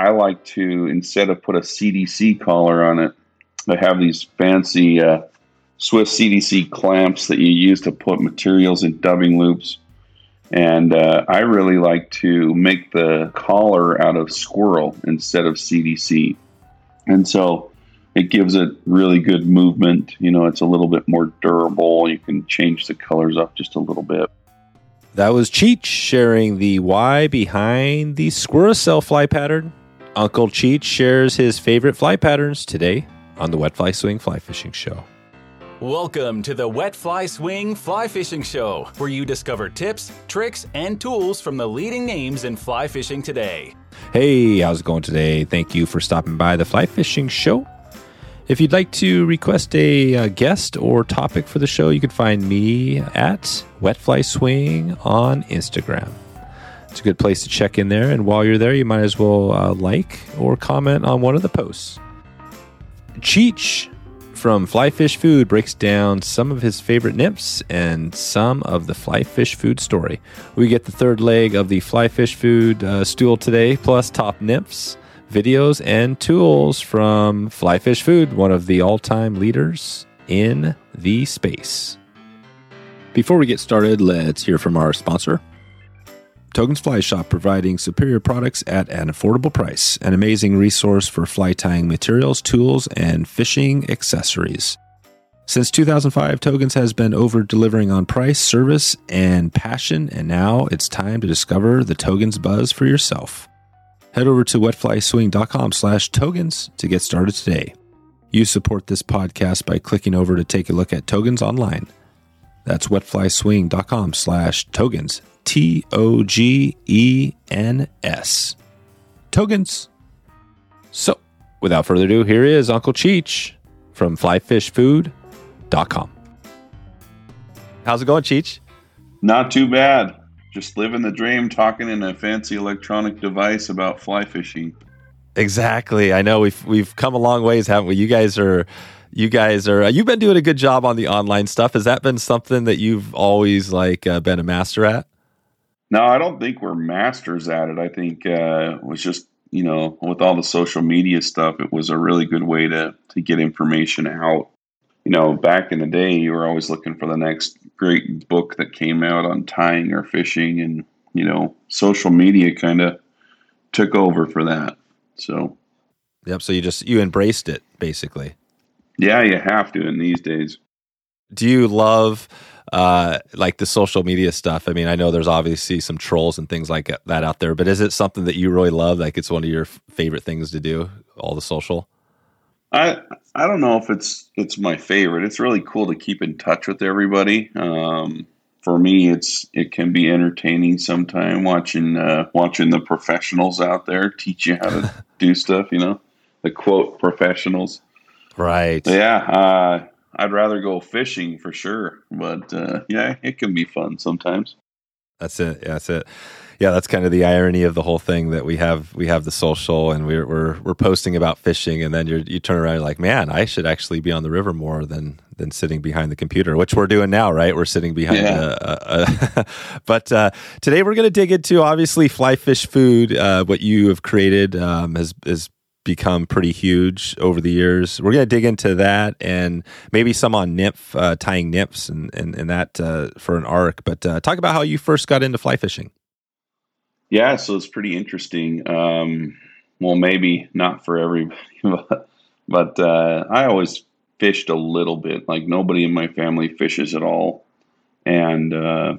I like to instead of put a CDC collar on it, I have these fancy uh, Swiss CDC clamps that you use to put materials in dubbing loops. And uh, I really like to make the collar out of squirrel instead of CDC. And so it gives it really good movement. You know, it's a little bit more durable. You can change the colors up just a little bit. That was Cheech sharing the why behind the Squirracell fly pattern. Uncle Cheech shares his favorite fly patterns today on the Wet Fly Swing Fly Fishing Show. Welcome to the Wet Fly Swing Fly Fishing Show, where you discover tips, tricks, and tools from the leading names in fly fishing today. Hey, how's it going today? Thank you for stopping by the Fly Fishing Show. If you'd like to request a, a guest or topic for the show, you can find me at Wet Fly Swing on Instagram. It's a good place to check in there, and while you're there, you might as well uh, like or comment on one of the posts. Cheech from Fly Fish Food breaks down some of his favorite nymphs and some of the fly fish food story. We get the third leg of the fly fish food uh, stool today, plus top nymphs, videos, and tools from Fly Fish Food, one of the all time leaders in the space. Before we get started, let's hear from our sponsor. Togen's Fly Shop providing superior products at an affordable price, an amazing resource for fly tying materials, tools, and fishing accessories. Since 2005, Togens has been over delivering on price, service, and passion, and now it's time to discover the Togens buzz for yourself. Head over to wetflyswing.com slash togens to get started today. You support this podcast by clicking over to take a look at Togens online. That's wetflyswing.com slash togens. T O G E N S. Togens. So, without further ado, here is Uncle Cheech from flyfishfood.com. How's it going, Cheech? Not too bad. Just living the dream, talking in a fancy electronic device about fly fishing. Exactly. I know we've we've come a long ways, haven't we? You guys are you guys are you've been doing a good job on the online stuff. Has that been something that you've always like uh, been a master at? No, I don't think we're masters at it. I think uh, it was just you know with all the social media stuff, it was a really good way to to get information out. You know, back in the day, you were always looking for the next great book that came out on tying or fishing, and you know, social media kind of took over for that. So, yep. So you just you embraced it basically. Yeah, you have to in these days. Do you love uh, like the social media stuff? I mean, I know there's obviously some trolls and things like that out there, but is it something that you really love? Like it's one of your favorite things to do, all the social? I I don't know if it's it's my favorite. It's really cool to keep in touch with everybody. Um, for me, it's it can be entertaining sometimes watching uh, watching the professionals out there teach you how to do stuff. You know, the quote professionals. Right. Yeah. Uh, I'd rather go fishing for sure, but uh, yeah, it can be fun sometimes. That's it. Yeah, that's it. Yeah, that's kind of the irony of the whole thing that we have we have the social and we're we're, we're posting about fishing, and then you you turn around and like, man, I should actually be on the river more than than sitting behind the computer, which we're doing now, right? We're sitting behind. Yeah. A, a, a but uh, today we're going to dig into obviously fly fish food. Uh, what you have created um, has has become pretty huge over the years. We're going to dig into that and maybe some on nymph, uh, tying nymphs and, and, and that uh, for an arc. But uh, talk about how you first got into fly fishing. Yeah, so it's pretty interesting. Um, well, maybe not for everybody, but, but uh, I always fished a little bit. Like nobody in my family fishes at all. And uh,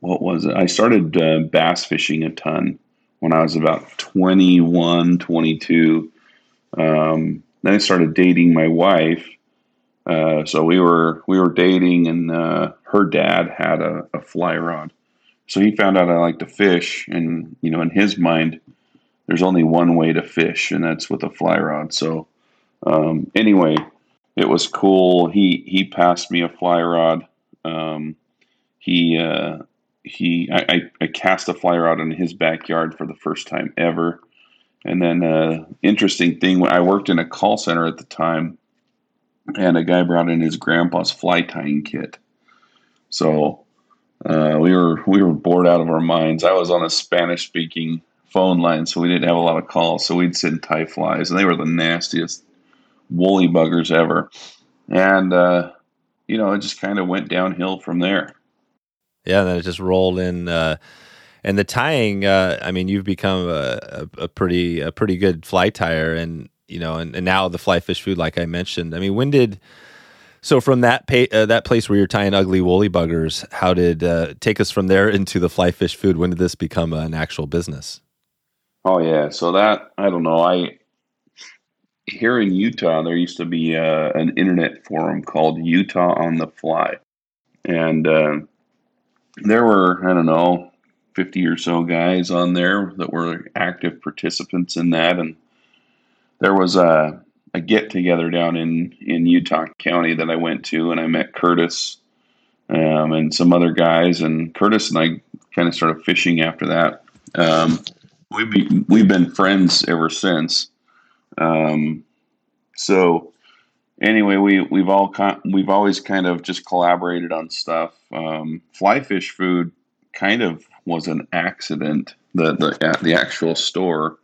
what was it? I started uh, bass fishing a ton when I was about 21, 22. Um, then I started dating my wife. Uh, so we were we were dating, and uh, her dad had a, a, fly rod. So he found out I like to fish, and you know, in his mind, there's only one way to fish, and that's with a fly rod. So um, anyway, it was cool. He he passed me a fly rod. Um, he uh, he I, I, cast a fly rod in his backyard for the first time ever. And then uh, interesting thing, I worked in a call center at the time, and a guy brought in his grandpa's fly tying kit. So uh, we were we were bored out of our minds. I was on a Spanish speaking phone line, so we didn't have a lot of calls. So we'd send tie flies, and they were the nastiest woolly buggers ever. And uh, you know, it just kind of went downhill from there. Yeah, and then it just rolled in. Uh, and the tying, uh, I mean, you've become a, a, a, pretty a pretty good fly tyer, and you know, and, and now the fly fish food, like I mentioned. I mean, when did so from that pay, uh, that place where you're tying ugly woolly buggers, how did uh, take us from there into the fly fish food? When did this become an actual business? Oh yeah, so that I don't know. I here in Utah, there used to be uh, an internet forum called Utah on the Fly, and uh, there were I don't know fifty or so guys on there that were active participants in that, and there was a a get together down in in Utah County that I went to, and I met Curtis um, and some other guys, and Curtis and I kind of started fishing after that. Um, we've we've been friends ever since. Um, so anyway, we we've all con- we've always kind of just collaborated on stuff. Um, fly fish food kind of was an accident. The the at the actual store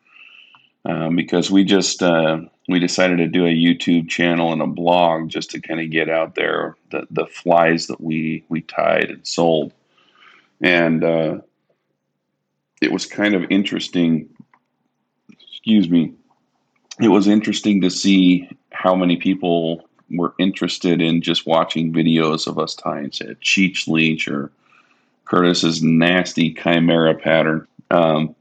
um, because we just uh, we decided to do a YouTube channel and a blog just to kind of get out there the, the flies that we we tied and sold, and uh, it was kind of interesting. Excuse me. It was interesting to see how many people were interested in just watching videos of us tying, say, a Cheech leech or Curtis's nasty chimera pattern. Um,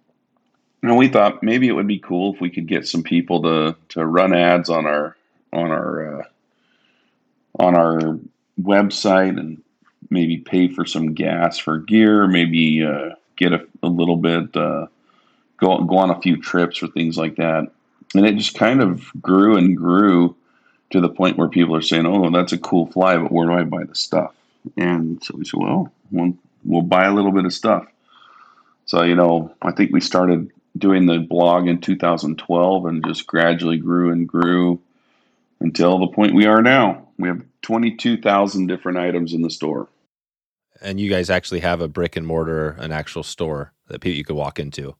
and we thought maybe it would be cool if we could get some people to to run ads on our on our uh, on our website and maybe pay for some gas for gear, maybe uh, get a, a, little bit uh, go go on a few trips or things like that. And it just kind of grew and grew to the point where people are saying, "Oh, that's a cool fly, but where do I buy the stuff?" And so we said, "Well, we'll, we'll buy a little bit of stuff." So you know, I think we started doing the blog in 2012 and just gradually grew and grew until the point we are now. We have 22,000 different items in the store. And you guys actually have a brick and mortar, an actual store that people you could walk into.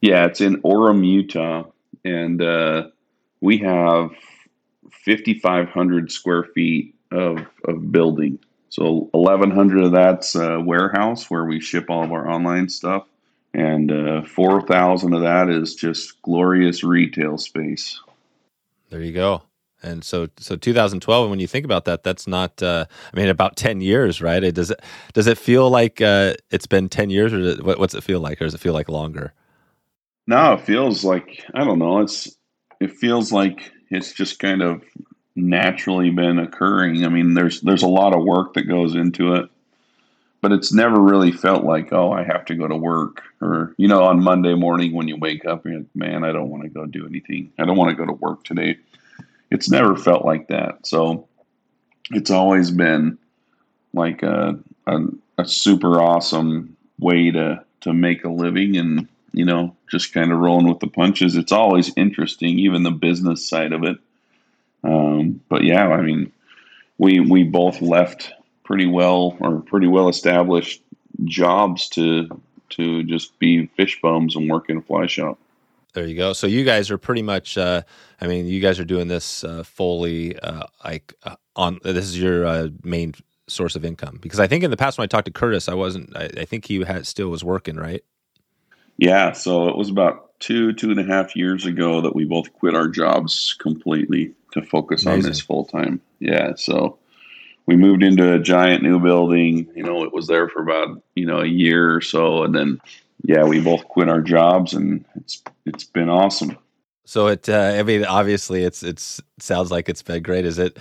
Yeah, it's in Orem, Utah, and uh, we have 5,500 square feet of, of building. So 1,100 of that's a warehouse where we ship all of our online stuff and uh, 4000 of that is just glorious retail space. There you go. And so so 2012 when you think about that that's not uh, i mean about 10 years right? It, does it does it feel like uh, it's been 10 years or it, what's it feel like or does it feel like longer no it feels like i don't know it's it feels like it's just kind of naturally been occurring i mean there's there's a lot of work that goes into it but it's never really felt like, oh, I have to go to work. Or, you know, on Monday morning when you wake up, you're like, man, I don't want to go do anything. I don't want to go to work today. It's never felt like that. So it's always been like a, a, a super awesome way to, to make a living and, you know, just kind of rolling with the punches. It's always interesting, even the business side of it. Um, but yeah, I mean, we we both left pretty well or pretty well established jobs to to just be fish bums and work in a fly shop. There you go. So you guys are pretty much. Uh, I mean, you guys are doing this uh, fully uh, like uh, on. This is your uh, main source of income because I think in the past when I talked to Curtis, I wasn't. I, I, think he had still was working, right? Yeah. So it was about two two and a half years ago that we both quit our jobs completely to focus Amazing. on this full time. Yeah. So we moved into a giant new building. You know, it was there for about you know a year or so, and then yeah, we both quit our jobs, and it's it's been awesome. So it, uh, I mean, obviously, it's it's sounds like it's been great. Is it?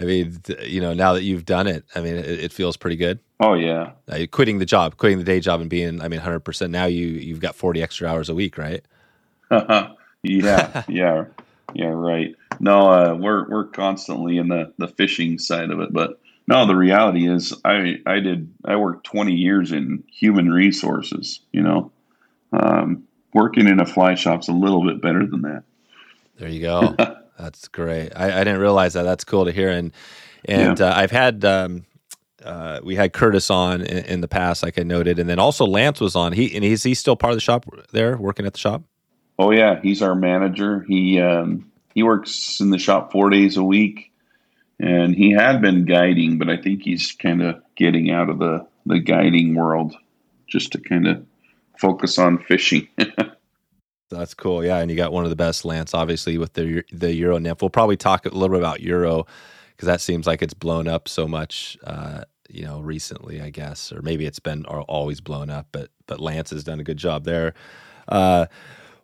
I mean, you know, now that you've done it, I mean, it, it feels pretty good. Oh yeah, uh, quitting the job, quitting the day job, and being, I mean, hundred percent. Now you you've got forty extra hours a week, right? yeah, yeah. Yeah, right. No, uh, we're we're constantly in the the fishing side of it, but no, the reality is, I I did I worked twenty years in human resources. You know, um, working in a fly shop's a little bit better than that. There you go. That's great. I, I, didn't realize that. That's cool to hear. And and yeah. uh, I've had um, uh, we had Curtis on in, in, the past, like I noted, and then also Lance was on. He and is he still part of the shop there, working at the shop? Oh yeah, he's our manager. He um, he works in the shop four days a week, and he had been guiding, but I think he's kind of getting out of the the guiding world just to kind of focus on fishing. That's cool. Yeah, and you got one of the best Lance, obviously, with the the Euro nymph. We'll probably talk a little bit about Euro because that seems like it's blown up so much, uh, you know, recently, I guess, or maybe it's been always blown up. But but Lance has done a good job there. Uh,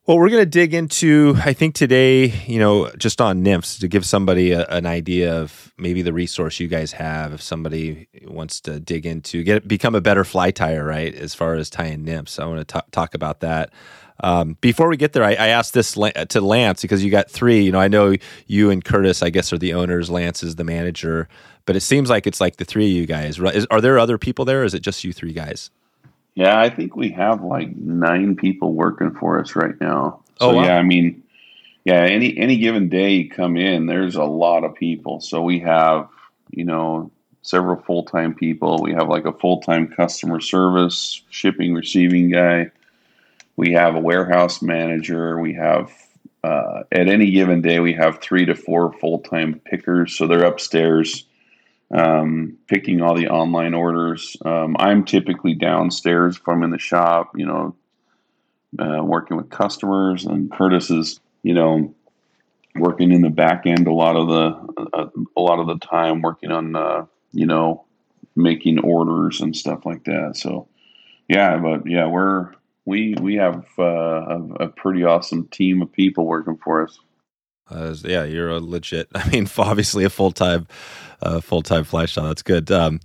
well, we're going to dig into, I think today, you know, just on nymphs to give somebody a, an idea of maybe the resource you guys have if somebody wants to dig into, get become a better fly tyer, right? As far as tying nymphs, I want to talk about that. Um, before we get there, I, I, asked this to Lance because you got three. You know, I know you and Curtis, I guess, are the owners. Lance is the manager, but it seems like it's like the three of you guys. Is, are there other people there, or is it just you three guys? Yeah, I think we have like nine people working for us right now. So oh, wow. yeah, I mean, yeah, any any given day you come in, there's a lot of people. So we have, you know, several full time people. We have like a full time customer service, shipping, receiving guy. We have a warehouse manager. We have uh, at any given day we have three to four full time pickers. So they're upstairs um, picking all the online orders. Um, I'm typically downstairs if I'm in the shop, you know, uh, working with customers, and Curtis is, you know, working in the back end a lot of the uh, a lot of the time, working on, uh, you know, making orders and stuff like that. So, yeah, but yeah, we're we we have uh, a, a pretty awesome team of people working for us. Uh, yeah, you're a legit. I mean, obviously a full time, uh, full time fly shop. That's good. Um,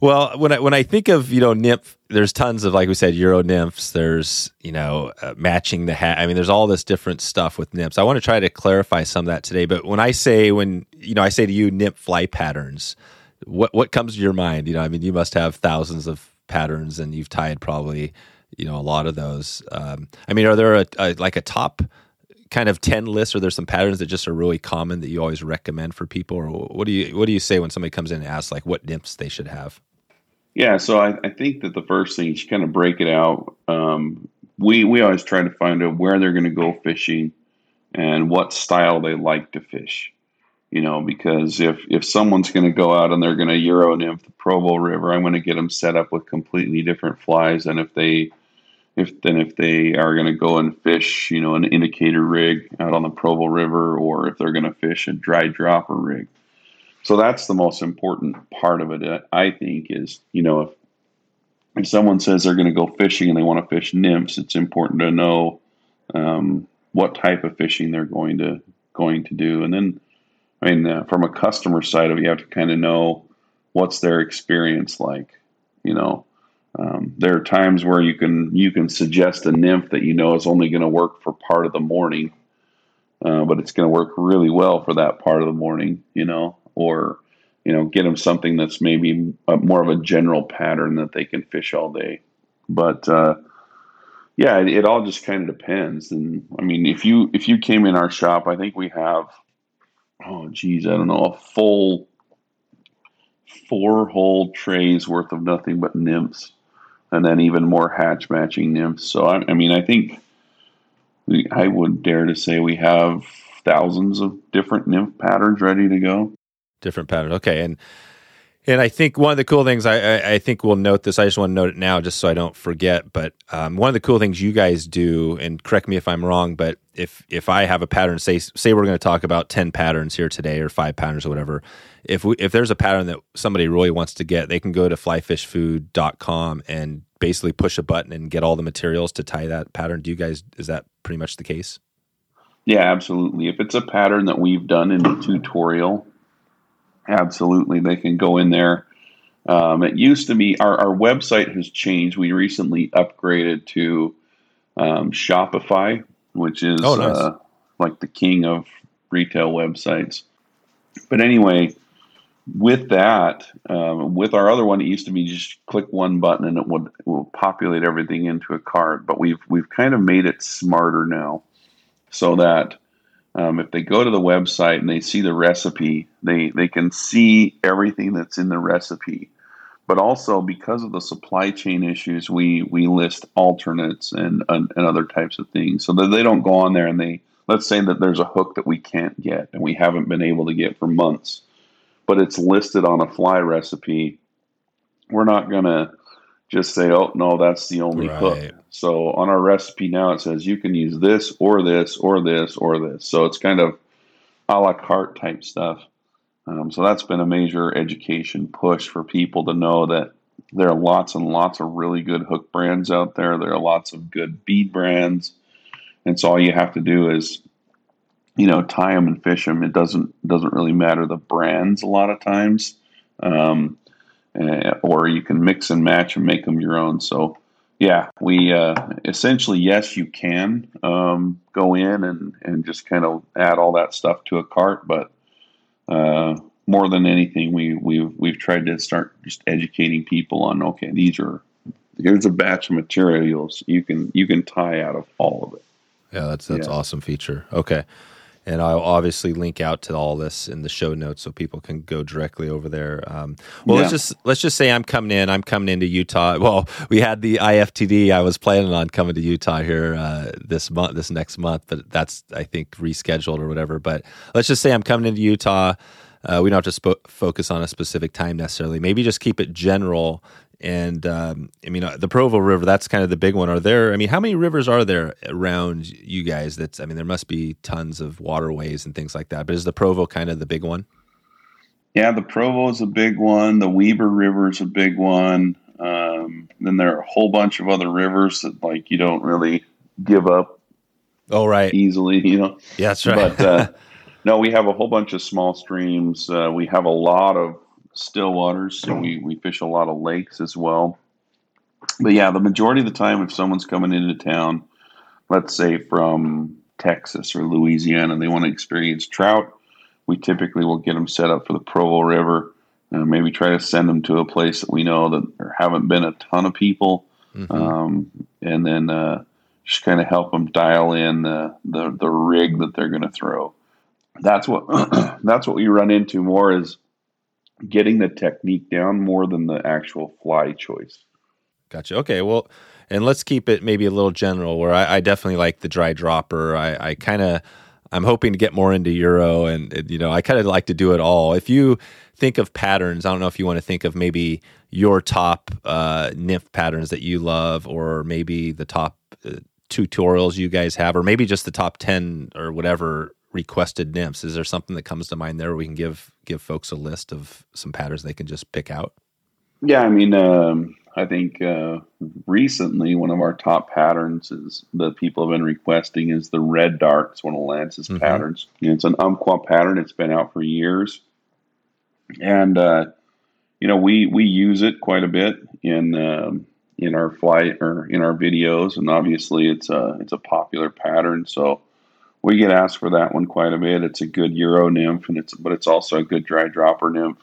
well, when I when I think of you know nymph, there's tons of like we said Euro nymphs. There's you know uh, matching the hat. I mean, there's all this different stuff with nymphs. I want to try to clarify some of that today. But when I say when you know I say to you nymph fly patterns, what what comes to your mind? You know, I mean, you must have thousands of patterns, and you've tied probably you know a lot of those. Um, I mean, are there a, a like a top kind of 10 lists or there's some patterns that just are really common that you always recommend for people? Or what do you what do you say when somebody comes in and asks like what nymphs they should have? Yeah so i, I think that the first thing is kind of break it out um, we we always try to find out where they're going to go fishing and what style they like to fish. You know because if if someone's going to go out and they're going to euro nymph the provo river i'm going to get them set up with completely different flies than if they if then if they are going to go and fish, you know, an indicator rig out on the Provo River, or if they're going to fish a dry dropper rig. So that's the most important part of it. I think is you know if if someone says they're going to go fishing and they want to fish nymphs, it's important to know um, what type of fishing they're going to going to do, and then I mean uh, from a customer side of it, you have to kind of know what's their experience like. You know, um, there are times where you can you can suggest a nymph that you know is only going to work for part of the morning, uh, but it's going to work really well for that part of the morning, you know, or you know, get them something that's maybe a, more of a general pattern that they can fish all day. But uh, yeah, it, it all just kind of depends. And I mean, if you if you came in our shop, I think we have oh geez, I don't know, a full four whole trays worth of nothing but nymphs and then even more hatch matching nymphs. So I, I mean, I think we, I would dare to say we have thousands of different nymph patterns ready to go. Different patterns, okay, and and I think one of the cool things I, I, I, think we'll note this. I just want to note it now, just so I don't forget. But um, one of the cool things you guys do, and correct me if I'm wrong, but if if I have a pattern, say say we're going to talk about ten patterns here today, or five patterns, or whatever. If we if there's a pattern that somebody really wants to get, they can go to flyfishfood.com and basically push a button and get all the materials to tie that pattern. Do you guys is that pretty much the case? Yeah, absolutely. If it's a pattern that we've done in the tutorial Absolutely, they can go in there. Um, it used to be our, our website has changed. We recently upgraded to um, Shopify, which is oh, nice. uh, like the king of retail websites. But anyway, with that, um, with our other one, it used to be just click one button and it would it will populate everything into a card. But we've we've kind of made it smarter now, so that um, if they go to the website and they see the recipe, they they can see everything that's in the recipe. but also because of the supply chain issues, we we list alternates and and, and other types of things so that they don't go on there and they let's say that there's a hook that we can't get and we haven't been able to get for months, but it's listed on a fly recipe. We're not gonna just say, oh no, that's the only right. hook. So on our recipe now it says you can use this or this or this or this. So it's kind of a la carte type stuff. Um, so that's been a major education push for people to know that there are lots and lots of really good hook brands out there. There are lots of good bead brands, and so all you have to do is, you know, tie them and fish them. It doesn't doesn't really matter the brands a lot of times, um, uh, or you can mix and match and make them your own. So yeah, we uh, essentially yes, you can um, go in and and just kind of add all that stuff to a cart, but uh, more than anything, we we've we've tried to start just educating people on okay, these are here's a batch of materials you can you can tie out of all of it. Yeah, that's that's yeah. awesome feature. Okay. And I'll obviously link out to all this in the show notes so people can go directly over there. Um, well, yeah. let's just let's just say I'm coming in. I'm coming into Utah. Well, we had the IFTD. I was planning on coming to Utah here uh, this month, this next month, but that's I think rescheduled or whatever. But let's just say I'm coming into Utah. Uh, we don't have to sp- focus on a specific time necessarily. Maybe just keep it general and um, I mean, uh, the Provo River, that's kind of the big one. Are there, I mean, how many rivers are there around you guys? That's, I mean, there must be tons of waterways and things like that. But is the Provo kind of the big one? Yeah, the Provo is a big one. The Weber River is a big one. Um, then there are a whole bunch of other rivers that, like, you don't really give up. Oh, right. Easily, you know? Yeah, that's right. But uh, no, we have a whole bunch of small streams. Uh, we have a lot of still waters, so we, we fish a lot of lakes as well. But yeah, the majority of the time, if someone's coming into town, let's say from Texas or Louisiana, and they want to experience trout, we typically will get them set up for the Provo River. and maybe try to send them to a place that we know that there haven't been a ton of people, mm-hmm. um, and then uh, just kind of help them dial in the, the, the rig that they're going to throw. That's what that's what we run into more is getting the technique down more than the actual fly choice. Gotcha. Okay. Well, and let's keep it maybe a little general. Where I, I definitely like the dry dropper. I, I kind of I'm hoping to get more into Euro, and, you know I kind of like to do it all. If you think of patterns, I don't know if you want to think of maybe your top uh, nymph patterns that you love, or maybe the top uh, tutorials you guys have, or maybe just the top ten or whatever requested nymphs. Is there something that comes to mind there where we can give give folks a list of some patterns they can just pick out? Yeah, I mean, um, I think uh, recently one of our top patterns is that people have been requesting is the Red Dart. It's one of Lance's mm-hmm. patterns. it's an Umpqua pattern. It's been out for years, and uh, you know we we use it quite a bit in um, in our flight or in our videos, and obviously it's a it's a popular pattern. So we get asked for that one quite a bit. It's a good Euro nymph, and it's but it's also a good dry dropper nymph.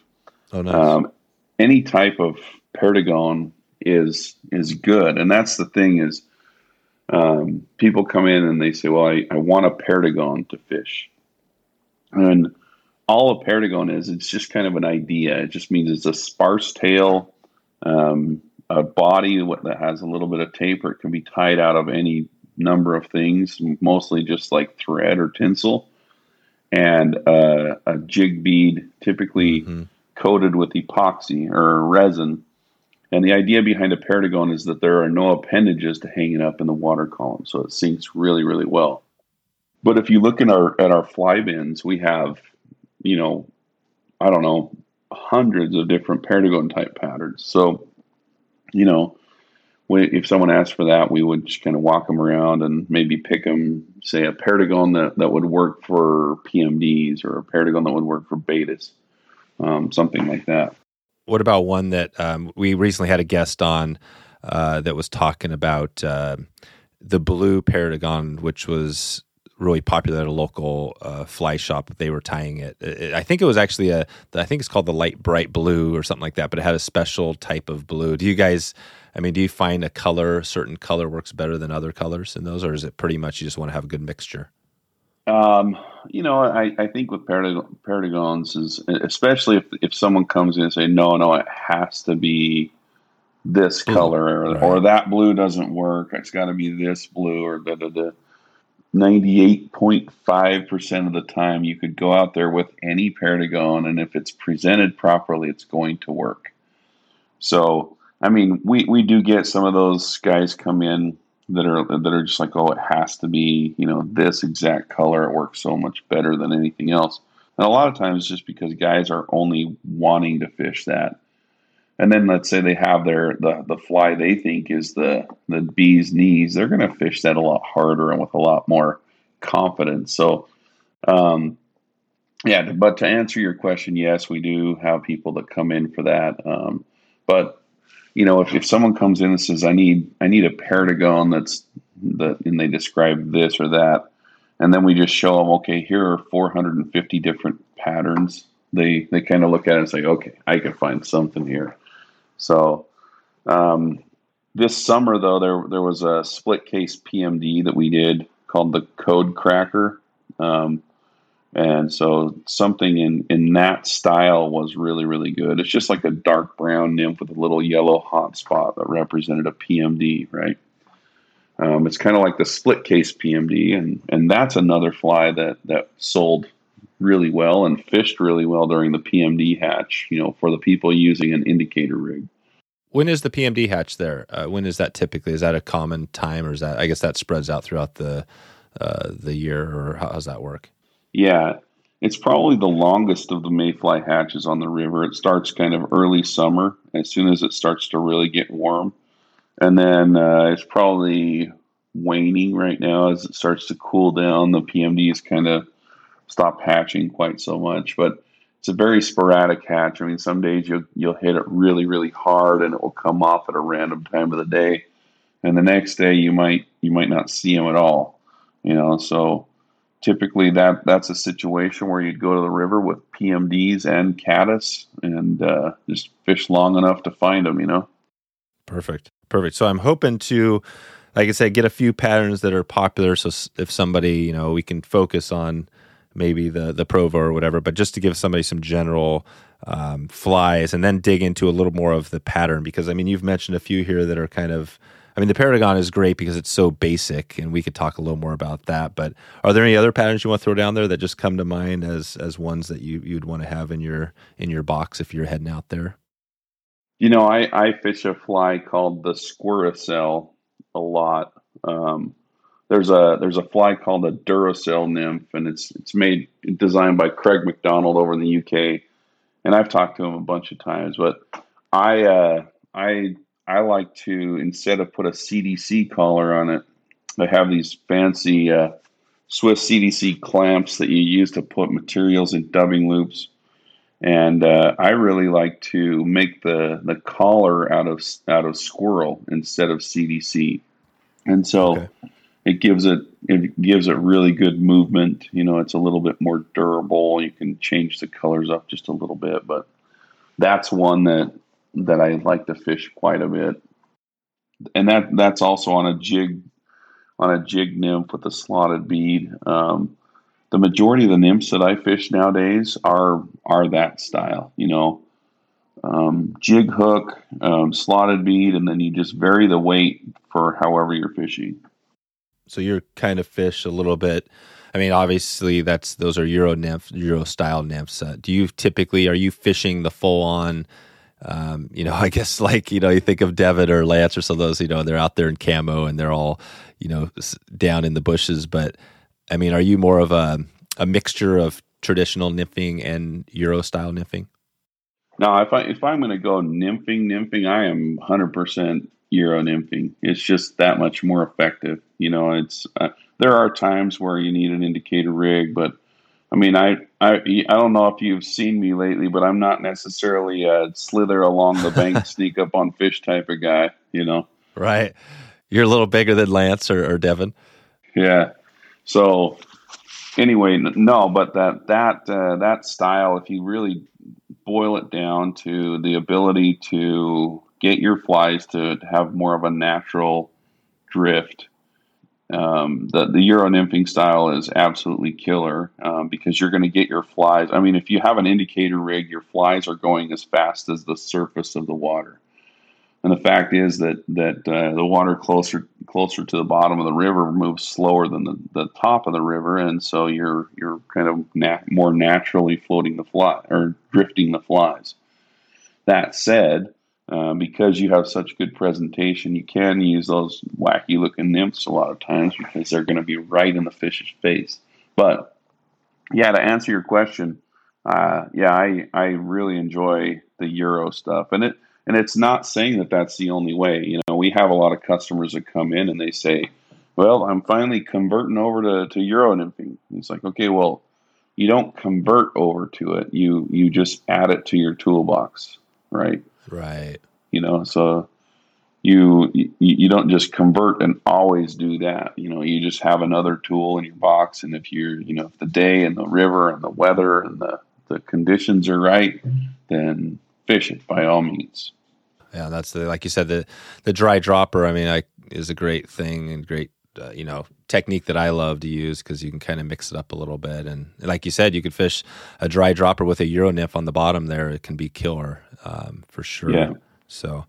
Oh, nice. Um, any type of perdigon is is good, and that's the thing is, um, people come in and they say, "Well, I, I want a perdigon to fish," and all a perdigon is, it's just kind of an idea. It just means it's a sparse tail, um, a body that has a little bit of taper. It can be tied out of any number of things, mostly just like thread or tinsel, and uh, a jig bead, typically mm-hmm. coated with epoxy or resin. And the idea behind a perdigon is that there are no appendages to hang it up in the water column, so it sinks really, really well. But if you look at our at our fly bins, we have, you know, I don't know, hundreds of different perdigon type patterns. So, you know, if someone asked for that, we would just kind of walk them around and maybe pick them, say, a Perdigon that, that would work for PMDs or a Perdigon that would work for Baetis, um, something like that. What about one that um, we recently had a guest on uh, that was talking about uh, the blue Perdigon, which was really popular at a local uh, fly shop. They were tying it. it. I think it was actually a. I think it's called the light bright blue or something like that. But it had a special type of blue. Do you guys? I mean, do you find a color, certain color works better than other colors in those, or is it pretty much you just want to have a good mixture? Um, you know, I, I think with Perdigons is especially if if someone comes in and say no, no, it has to be this color or, right. or that blue doesn't work. It's got to be this blue or da da da. 98.5% of the time you could go out there with any Perdigon and if it's presented properly it's going to work. So, I mean, we, we do get some of those guys come in that are that are just like, oh, it has to be, you know, this exact color. It works so much better than anything else. And a lot of times, just because guys are only wanting to fish that, and then let's say they have their the the fly they think is the the bee's knees, they're going to fish that a lot harder and with a lot more confidence. So, um, yeah. But to answer your question, yes, we do have people that come in for that. Um, but you know, if, if someone comes in and says, I need I need a Perdigon that's that and they describe this or that, and then we just show them, okay, here are 450 different patterns. They they kind of look at it and say, okay, I can find something here. So um, this summer though, there there was a split case PMD that we did called the Code Cracker. Um, and so something in, in that style was really, really good. It's just like a dark brown nymph with a little yellow hot spot that represented a PMD, right? Um, it's kind of like the split case PMD, and, and that's another fly that, that sold really well and fished really well during the PMD hatch, you know, for the people using an indicator rig. When is the PMD hatch there? Uh, when is that typically? Is that a common time, or is that? I guess that spreads out throughout the uh, the year, or how does that work? Yeah, it's probably the longest of the mayfly hatches on the river. It starts kind of early summer, as soon as it starts to really get warm. And then uh, it's probably waning right now as it starts to cool down. The PMDs kind of stop hatching quite so much, but it's a very sporadic hatch. I mean, some days you'll you'll hit it really really hard and it will come off at a random time of the day, and the next day you might you might not see them at all. You know, so typically that that's a situation where you'd go to the river with PMDs and caddis and uh, just fish long enough to find them. You know. Perfect. Perfect. So I'm hoping to, like I said, get a few patterns that are popular. So if somebody, you know, we can focus on maybe the the Provo or whatever, but just to give somebody some general um, flies and then dig into a little more of the pattern because I mean you've mentioned a few here that are kind of I mean, the Perdigon is great because it's so basic, and we could talk a little more about that. But are there any other patterns you want to throw down there that just come to mind as as ones that you you'd want to have in your in your box if you're heading out there? You know, I I fish a fly called the Squirracell a lot. Um, there's a there's a fly called a Duracell nymph, and it's it's made designed by Craig McDonald over in the UK, and I've talked to him a bunch of times. But I uh, I I like to instead of put a CDC collar on it, I have these fancy uh, Swiss CDC clamps that you use to put materials in dubbing loops. And uh, I really like to make the, the collar out of out of squirrel instead of CDC, and so okay. it gives it it gives it really good movement. You know, it's a little bit more durable. You can change the colors up just a little bit, but that's one that that I like to fish quite a bit, and that that's also on a jig on a jig nymph with a slotted bead. Um, the majority of the nymphs that I fish nowadays are are that style. You know, um, jig hook, um, slotted bead, and then you just vary the weight for however you're fishing. So you're kind of fish a little bit. I mean, obviously, that's those are Euro nymph, Euro style nymphs. Uh, do you typically are you fishing the full on? Um, you know, I guess like you know, you think of Devin or Lance or some of those. You know, they're out there in camo and they're all you know down in the bushes. But I mean, are you more of a a mixture of traditional nymphing and Euro style nymphing? No, if I if I'm going to go nymphing, nymphing, I am 100 percent Euro nymphing. It's just that much more effective. You know, it's uh, there are times where you need an indicator rig, but I mean, I, I, I don't know if you've seen me lately, but I'm not necessarily a slither along the bank, sneak up on fish type of guy, you know? Right. You're a little bigger than Lance or, or Devin. Yeah. So anyway, no, but that, that, uh, that style, if you really boil it down to the ability to get your flies to, to have more of a natural drift um, the the Euro nymphing style is absolutely killer um, because you're going to get your flies. I mean, if you have an indicator rig, your flies are going as fast as the surface of the water. And the fact is that that uh, the water closer closer to the bottom of the river moves slower than the, the top of the river, and so you're you're kind of nat- more naturally floating the fly or drifting the flies. That said, uh, because you have such good presentation, you can use those wacky looking nymphs a lot of times because they're going to be right in the fish's face. But yeah, to answer your question, uh, yeah, I I really enjoy the Euro stuff, and it and it's not saying that that's the only way. You know, we have a lot of customers that come in and they say, "Well, I'm finally converting over to, to Euro nymphing." It's like, okay, well, you don't convert over to it. You you just add it to your toolbox, right? Right. You know, so you, you don't just convert and always do that. You know, you just have another tool in your box, and if you're, you know, if the day and the river and the weather and the the conditions are right, then fish it by all means. Yeah, that's the like you said the the dry dropper. I mean, I is a great thing and great uh, you know technique that I love to use because you can kind of mix it up a little bit. And like you said, you could fish a dry dropper with a Euro nymph on the bottom there. It can be killer um, for sure. Yeah. So,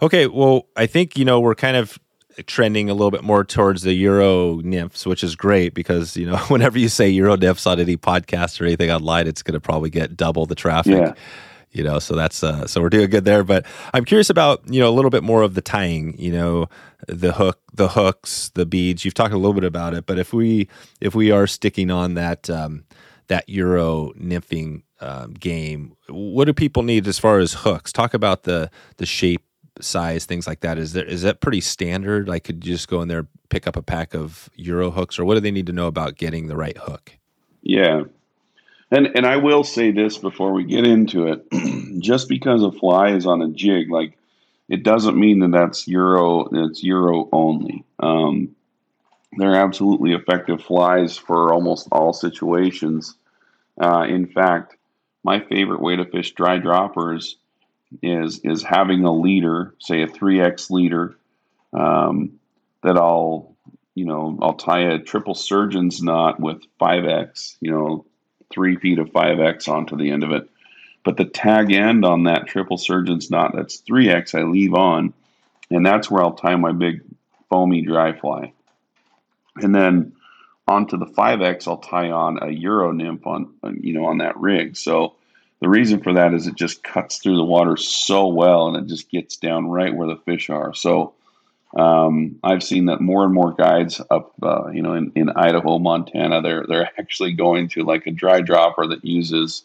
okay, well, I think you know we're kind of trending a little bit more towards the Euro nymphs, which is great because you know whenever you say Euro nymphs on any podcast or anything online, it's going to probably get double the traffic. Yeah you know so that's uh, so we're doing good there. But i'm curious about you know a little bit more of the tying you know the hook the hooks the beads. You've talked a little bit about it but if we if we are sticking on that um, that euro nymphing um, game what do people need as far as hooks? Talk about the the shape size things like that. Is there is that pretty standard? Like could you just go in there pick up a pack of euro hooks or what do they need to know about getting the right hook? Yeah and and I will say this before we get into it, just because a fly is on a jig, like it doesn't mean that that's euro. It's euro only. Um, they're absolutely effective flies for almost all situations. Uh, in fact, my favorite way to fish dry droppers is is having a leader, say a three X leader, um, that I'll you know I'll tie a triple surgeon's knot with five X, you know three feet of 5X onto the end of it. But the tag end on that triple surgeon's knot, that's 3X, I leave on. And that's where I'll tie my big foamy dry fly. And then onto the 5X, I'll tie on a Euro nymph on, you know, on that rig. So the reason for that is it just cuts through the water so well and it just gets down right where the fish are. So um, I've seen that more and more guides up, uh, you know, in, in Idaho, Montana, they're they're actually going to like a dry dropper that uses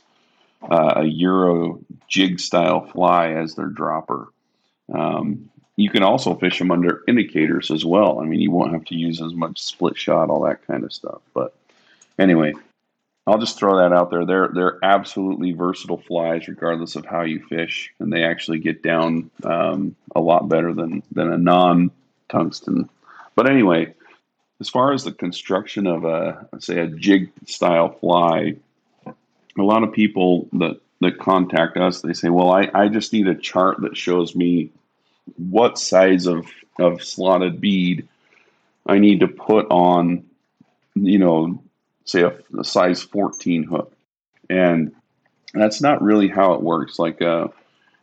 uh, a Euro jig style fly as their dropper. Um, you can also fish them under indicators as well. I mean, you won't have to use as much split shot, all that kind of stuff. But anyway, I'll just throw that out there. They're they're absolutely versatile flies, regardless of how you fish, and they actually get down um, a lot better than than a non tungsten. But anyway, as far as the construction of a say a jig style fly, a lot of people that that contact us, they say, "Well, I, I just need a chart that shows me what size of of slotted bead I need to put on, you know, say a, a size 14 hook." And that's not really how it works. Like, uh,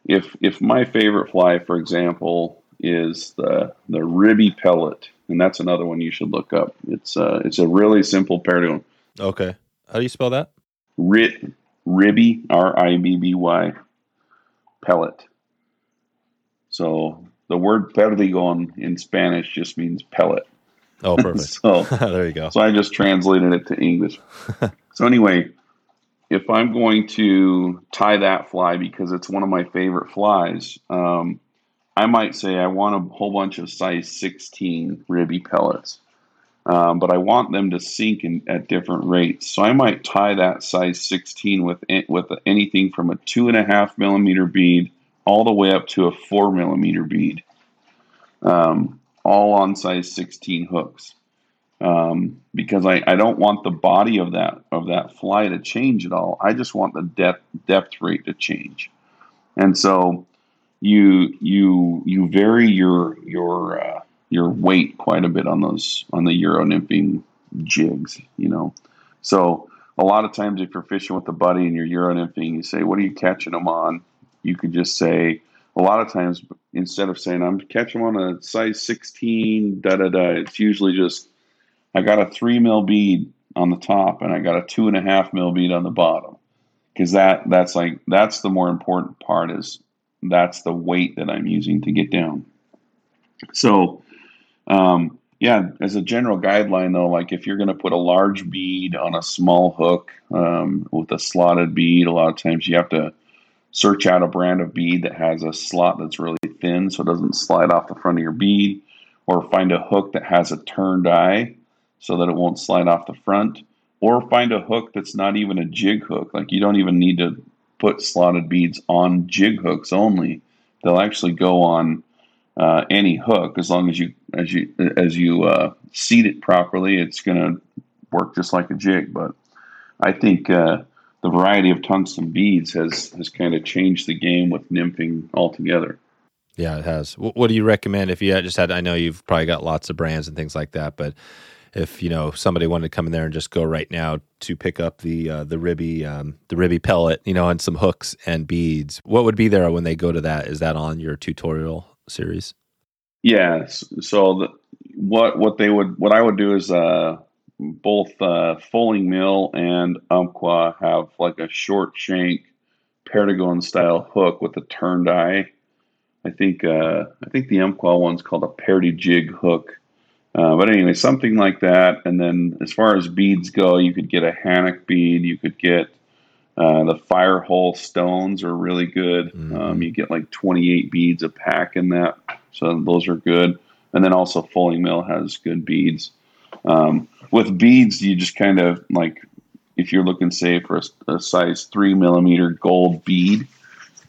if if my favorite fly, for example, is the the ribby pellet, and that's another one you should look up. It's uh it's a really simple perdigon. Okay, how do you spell that? Rit ribby R I B B Y pellet. So the word perdigon in Spanish just means pellet. Oh, perfect. so there you go. So I just translated it to English. so anyway, if I'm going to tie that fly because it's one of my favorite flies, um, I might say I want a whole bunch of size 16 ribby pellets, um, but I want them to sink in, at different rates. So I might tie that size 16 with with anything from a two and a half millimeter bead all the way up to a four millimeter bead, um, all on size 16 hooks. Um, because I, I don't want the body of that of that fly to change at all. I just want the depth depth rate to change, and so you you you vary your your uh, your weight quite a bit on those on the euro nymphing jigs, you know. So a lot of times if you're fishing with a buddy and you're euro nymphing, you say, "What are you catching them on?" You could just say. A lot of times, instead of saying I'm catching them on a size 16, da da da, it's usually just I got a three mil bead on the top and I got a two and a half mil bead on the bottom because that that's like that's the more important part is that's the weight that I'm using to get down. So, um, yeah, as a general guideline though, like if you're going to put a large bead on a small hook um, with a slotted bead, a lot of times you have to search out a brand of bead that has a slot that's really thin so it doesn't slide off the front of your bead, or find a hook that has a turned eye so that it won't slide off the front or find a hook that's not even a jig hook. Like you don't even need to put slotted beads on jig hooks only. They'll actually go on uh, any hook as long as you as you as you uh, seat it properly. It's going to work just like a jig. But I think uh, the variety of tungsten beads has has kind of changed the game with nymphing altogether. Yeah, it has. What do you recommend if you just had? I know you've probably got lots of brands and things like that, but if you know somebody wanted to come in there and just go right now to pick up the uh, the ribby um, the ribby pellet, you know, and some hooks and beads, what would be there when they go to that? Is that on your tutorial series? Yes. So the, what what they would what I would do is uh, both uh, Fulling Mill and Umpqua have like a short shank Perdigon style hook with a turned eye. I think uh, I think the Umpqua one's called a Perdy jig hook uh, but anyway, something like that. And then as far as beads go, you could get a Hanak bead. You could get uh, the Firehole Stones are really good. Mm-hmm. Um, you get like 28 beads a pack in that. So those are good. And then also Fulling Mill has good beads. Um, with beads, you just kind of like, if you're looking, say, for a, a size three millimeter gold bead,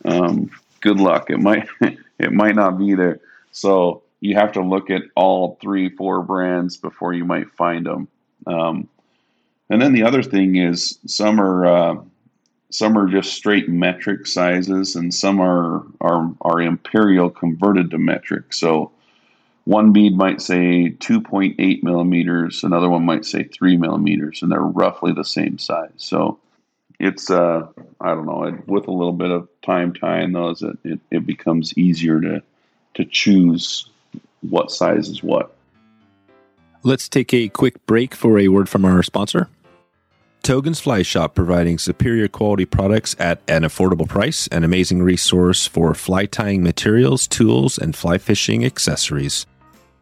um, good luck. It might, it might not be there. So you have to look at all three, four brands before you might find them. Um, and then the other thing is some are uh, some are just straight metric sizes, and some are are are imperial converted to metric. So one bead might say 2.8 millimeters, another one might say three millimeters, and they're roughly the same size. So it's uh I don't know. It, with a little bit of time tying those, it, it, it becomes easier to to choose what size is what. Let's take a quick break for a word from our sponsor. Togens Fly Shop providing superior quality products at an affordable price, an amazing resource for fly tying materials, tools, and fly fishing accessories.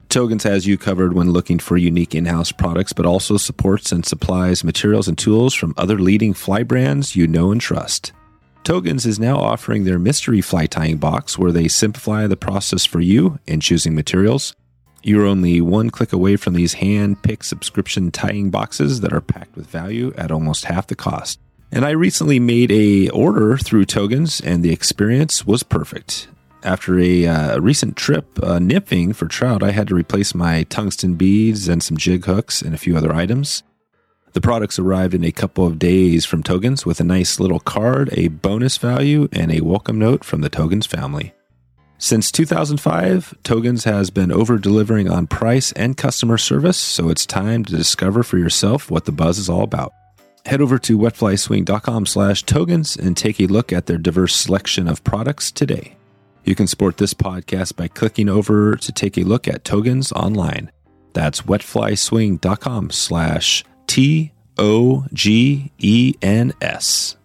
Togens has you covered when looking for unique in house products, but also supports and supplies materials and tools from other leading fly brands you know and trust. Togens is now offering their mystery fly tying box where they simplify the process for you in choosing materials. You're only one click away from these hand picked subscription tying boxes that are packed with value at almost half the cost. And I recently made a order through Togens and the experience was perfect. After a uh, recent trip uh, for trout, I had to replace my tungsten beads and some jig hooks and a few other items. The products arrived in a couple of days from Togens with a nice little card, a bonus value, and a welcome note from the Togens family. Since 2005, Togens has been over delivering on price and customer service, so it's time to discover for yourself what the buzz is all about. Head over to wetflyswing.com slash togens and take a look at their diverse selection of products today. You can support this podcast by clicking over to take a look at Togens online. That's wetflyswing.com slash T O G E N S.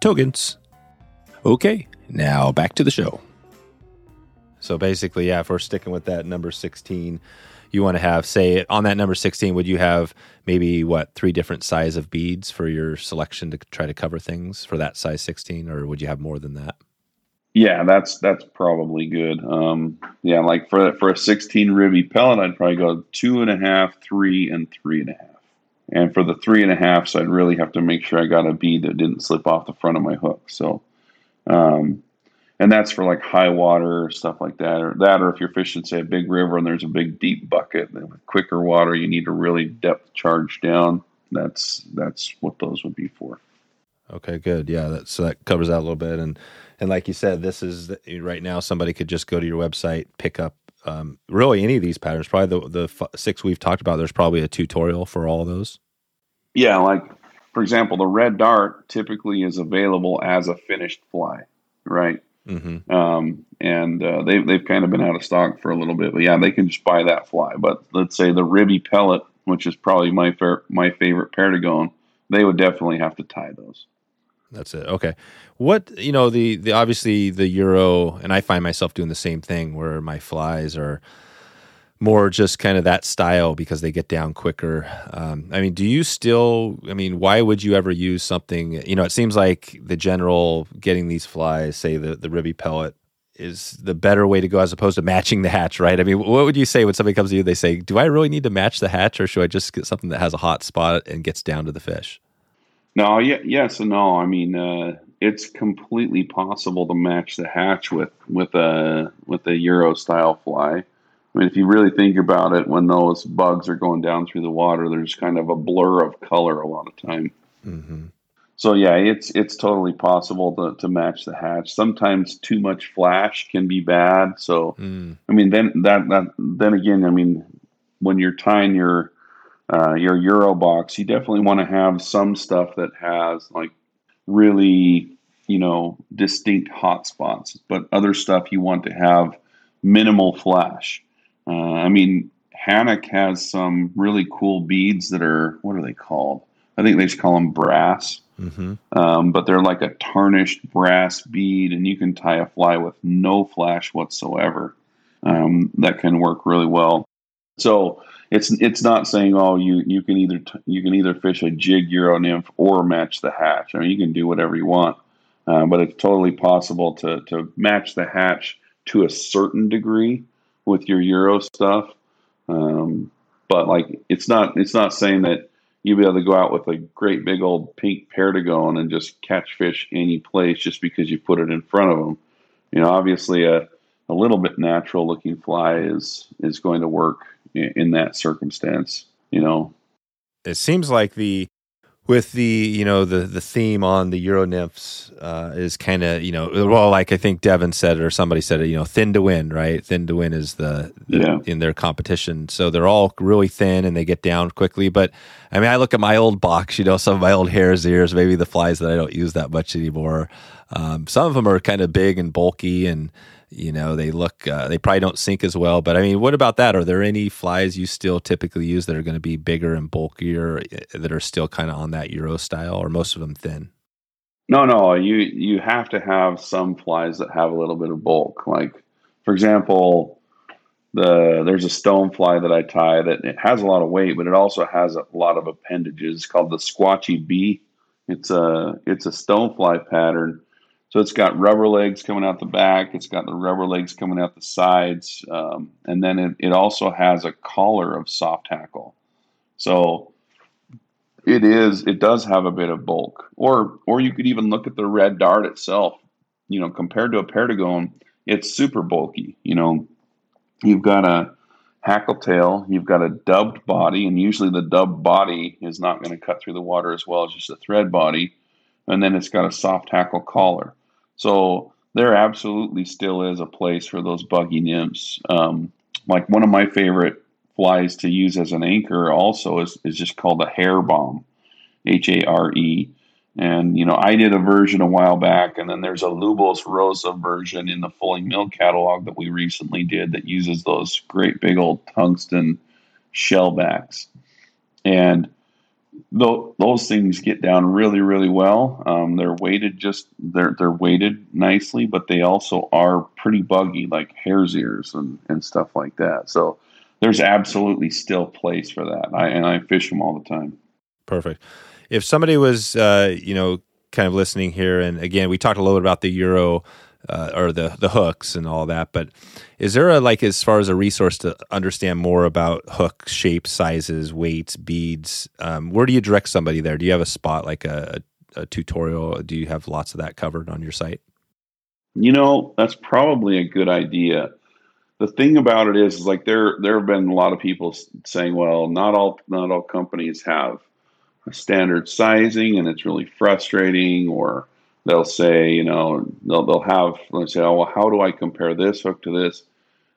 Togens. Okay, now back to the show. So basically, yeah, if we're sticking with that number 16, you want to have, say, on that number 16, would you have maybe what, three different size of beads for your selection to try to cover things for that size 16, or would you have more than that? Yeah, that's that's probably good. Um, yeah, like for for a 16 ribby pellet, I'd probably go two and a half, three, and three and a half. And for the three and a half, so I'd really have to make sure I got a bead that didn't slip off the front of my hook. So, um, and that's for like high water stuff like that, or that, or if you're fishing say a big river and there's a big deep bucket with quicker water, you need to really depth charge down. That's that's what those would be for. Okay, good. Yeah, that so that covers that a little bit, and and like you said, this is right now somebody could just go to your website, pick up um, really any of these patterns. Probably the the f- six we've talked about. There's probably a tutorial for all of those. Yeah, like for example, the red dart typically is available as a finished fly, right? Mm-hmm. Um, and uh, they've they've kind of been out of stock for a little bit, but yeah, they can just buy that fly. But let's say the ribby pellet, which is probably my fa- my favorite Perdigon, they would definitely have to tie those. That's it. Okay. What you know the the obviously the euro, and I find myself doing the same thing where my flies are more just kind of that style because they get down quicker. Um, I mean, do you still? I mean, why would you ever use something? You know, it seems like the general getting these flies, say the the ribby pellet, is the better way to go as opposed to matching the hatch, right? I mean, what would you say when somebody comes to you? They say, "Do I really need to match the hatch, or should I just get something that has a hot spot and gets down to the fish?" No, yeah, yes and no. I mean, uh, it's completely possible to match the hatch with with a with a Euro style fly. I mean, if you really think about it, when those bugs are going down through the water, there's kind of a blur of color a lot of time. Mm-hmm. So yeah, it's it's totally possible to, to match the hatch. Sometimes too much flash can be bad. So mm. I mean, then that that then again, I mean, when you're tying your uh, your Euro box, you definitely want to have some stuff that has like really you know distinct hot spots, but other stuff you want to have minimal flash. Uh, I mean, Hanak has some really cool beads that are what are they called? I think they just call them brass. Mm-hmm. Um, but they're like a tarnished brass bead, and you can tie a fly with no flash whatsoever. Um, that can work really well. So it's it's not saying oh you you can either t- you can either fish a jig euro nymph or match the hatch. I mean you can do whatever you want, uh, but it's totally possible to to match the hatch to a certain degree with your euro stuff. Um, but like it's not it's not saying that you'll be able to go out with a great big old pink perdigon and just catch fish any place just because you put it in front of them. You know, obviously a a little bit natural looking fly is is going to work in, that circumstance. You know, it seems like the with the you know the the theme on the Euro nymphs uh, is kind of you know well like I think Devin said it or somebody said it you know thin to win right thin to win is the, the yeah. in their competition so they're all really thin and they get down quickly but I mean I look at my old box you know some of my old hare's ears maybe the flies that I don't use that much anymore um, some of them are kind of big and bulky and you know they look uh, they probably don't sink as well but i mean what about that? Are there any flies you still typically use that are going to be bigger and bulkier eh, that are still kind of on that euro style or most of them thin? No no you you have to have some flies that have a little bit of bulk. Like for example the there's a stone fly that i tie that it has a lot of weight but it also has a lot of appendages it's called the Squatchy B. It's a it's a stone fly pattern so it's got rubber legs coming out the back. It's got the rubber legs coming out the sides, um, and then it, it also has a collar of soft hackle. So it is it does have a bit of bulk. Or or you could even look at the red dart itself. You know, compared to a perdigon, it's super bulky. You know, you've got a hackle tail, you've got a dubbed body, and usually the dubbed body is not going to cut through the water as well as just a thread body. And then it's got a soft hackle collar. So there absolutely still is a place for those buggy nymphs. Um, like one of my favorite flies to use as an anchor also is, is just called a hare bomb, H A R E. And, you know, I did a version a while back, and then there's a Lubos Roza version in the Fulling Mill catalog that we recently did that uses those great big old tungsten shellbacks. And those things get down really, really well. Um, they're weighted just they're they're weighted nicely, but they also are pretty buggy, like hare's ears and, and stuff like that. So there's absolutely still place for that. I, and I fish them all the time. Perfect. If somebody was, uh, you know, kind of listening here, and again, we talked a little bit about the Euro uh, or the the hooks and all that. But is there a like as far as a resource to understand more about hook shapes, sizes, weights, beads? Um, where do you direct somebody there? Do you have a spot like a, a, a tutorial? Do you have lots of that covered on your site? You know, that's probably a good idea. The thing about it is, is like there there have been a lot of people saying, well, not all not all companies have a standard sizing, and it's really frustrating, or they'll say, you know, they'll, they'll have, let's say, oh, well, how do I compare this hook to this?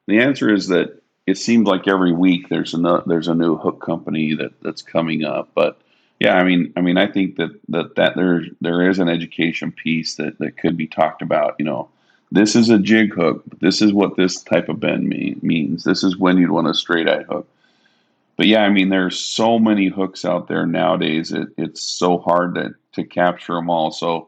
The answer is that it seems like every week there's a there's a new hook company that that's coming up. But yeah, I mean, I mean, I think that that that there there is an education piece that that could be talked about. You know, this is a jig hook. This is what this type of bend mean, means. This is when you'd want a straight eye hook. But yeah, I mean, there's so many hooks out there nowadays. It, it's so hard to to capture them all. So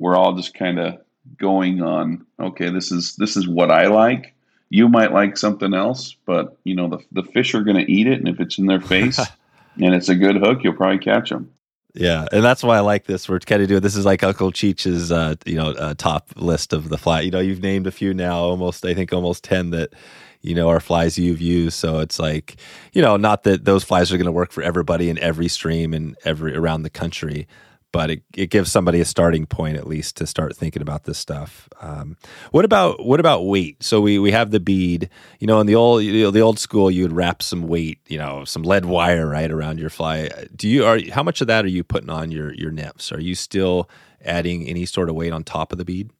we're all just kind of going on. Okay, this is this is what I like you might like something else, but you know the the fish are going to eat it, and if it's in their face and it's a good hook, you'll probably catch them. Yeah, and that's why I like this. We're kind of doing this is like Uncle Cheech's, uh, you know, uh, top list of the fly. You know, you've named a few now, almost I think almost ten that you know are flies you've used. So it's like you know, not that those flies are going to work for everybody in every stream and every around the country, but it, it gives somebody a starting point at least to start thinking about this stuff. Um, what about what about weight? So we we have the bead. You know, in the old you know, the old school, you would wrap some weight, you know, some lead wire right around your fly. Do you are how much of that are you putting on your your nymphs? Are you still adding any sort of weight on top of the bead?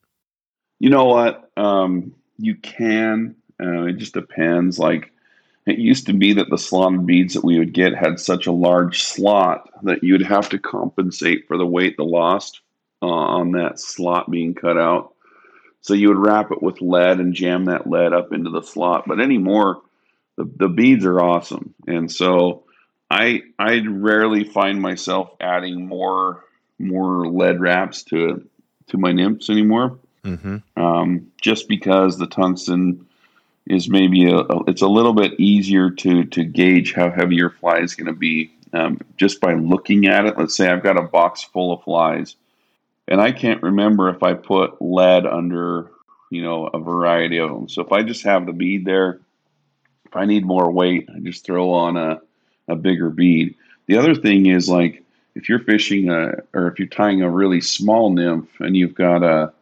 You know what? Um, you can. Uh, it just depends. Like it used to be that the slotted beads that we would get had such a large slot that you'd have to compensate for the weight the lost uh, on that slot being cut out. So you would wrap it with lead and jam that lead up into the slot. But anymore, the, the beads are awesome, and so I I rarely find myself adding more more lead wraps to to my nymphs anymore. Mm-hmm. Um, just because the tungsten is maybe a, a, it's a little bit easier to to gauge how heavy your fly is going to be um, just by looking at it. Let's say I've got a box full of flies, and I can't remember if I put lead under you know a variety of them. So if I just have the bead there, if I need more weight, I just throw on a a bigger bead. The other thing is like if you're fishing a or if you're tying a really small nymph and you've got a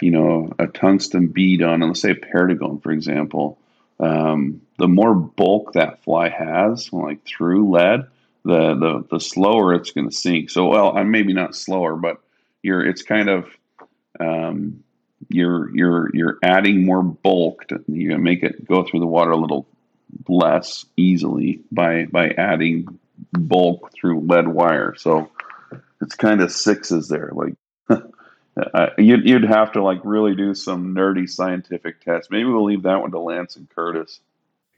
you know, a tungsten bead on, let's say a perdigon, for example, um, the more bulk that fly has, like through lead, the the, the slower it's going to sink. So, well, I'm maybe not slower, but you're it's kind of um, you're you're you're adding more bulk. To, you make it go through the water a little less easily by by adding bulk through lead wire. So it's kind of sixes there, like uh, you'd, you'd have to like really do some nerdy scientific tests. Maybe we'll leave that one to Lance and Curtis.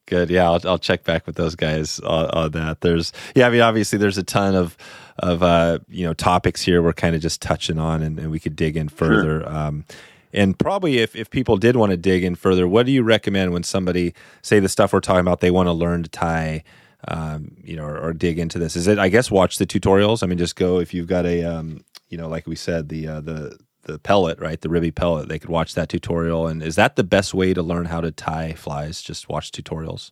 Good. Yeah, I'll, I'll check back with those guys on, on, that. There's, yeah, I mean, obviously, there's a ton of of uh, you know topics here we're kind of just touching on, and, and we could dig in further. Sure. Um, and probably, if if people did want to dig in further, what do you recommend when somebody say the stuff we're talking about, they want to learn to tie? Um, you know, or, or, dig into this. Is it? I guess watch the tutorials. I mean, just go if you've got a, um, you know, like we said, the uh, the the pellet, right? The ribby pellet. They could watch that tutorial. And is that the best way to learn how to tie flies? Just watch tutorials.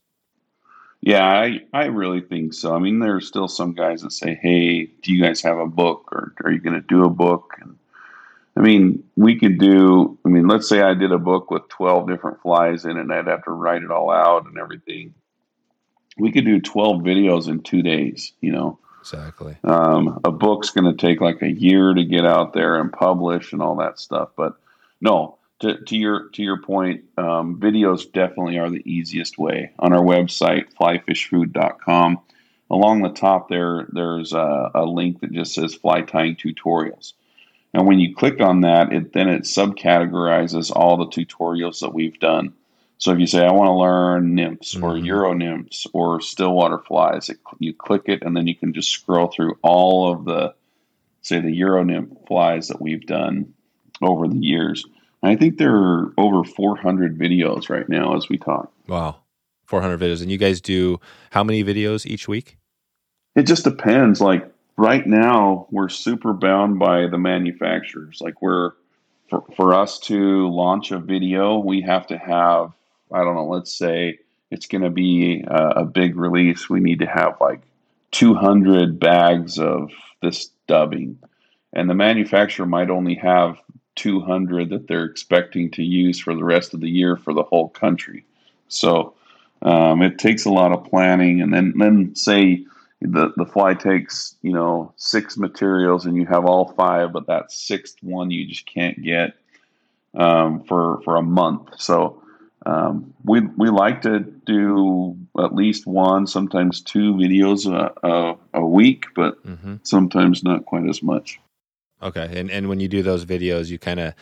Yeah, I, I really think so. I mean, there's still some guys that say, "Hey, do you guys have a book, or are you going to do a book?" And I mean, we could do. I mean, let's say I did a book with 12 different flies in it, and I'd have to write it all out and everything. We could do 12 videos in two days. You know, Exactly. Um, a book's going to take like a year to get out there and publish and all that stuff. But no, to, to your to your point, um, videos definitely are the easiest way. On our website, flyfishfood.com, along the top there, there's a, a link that just says fly tying tutorials. And when you click on that, it then it subcategorizes all the tutorials that we've done. So if you say I want to learn nymphs mm-hmm. or euro nymphs or stillwater flies, it, you click it and then you can just scroll through all of the say the euro nymph flies that we've done over the years. And I think there are over 400 videos right now as we talk. Wow, 400 videos, and you guys do how many videos each week? It just depends. Like right now, we're super bound by the manufacturers. Like we're for, for us to launch a video, we have to have I don't know, let's say it's going to be a, a, big release. We need to have like 200 bags of this dubbing. And the manufacturer might only have 200 that they're expecting to use for the rest of the year for the whole country. So um, it takes a lot of planning. And then, then say the, the fly takes, you know, six materials and you have all five, but that sixth one you just can't get um, for, for a month. So um, we we like to do at least one, sometimes two videos a, a, a week, but Mm-hmm. sometimes not quite as much. Okay, and and when you do those videos, you kind of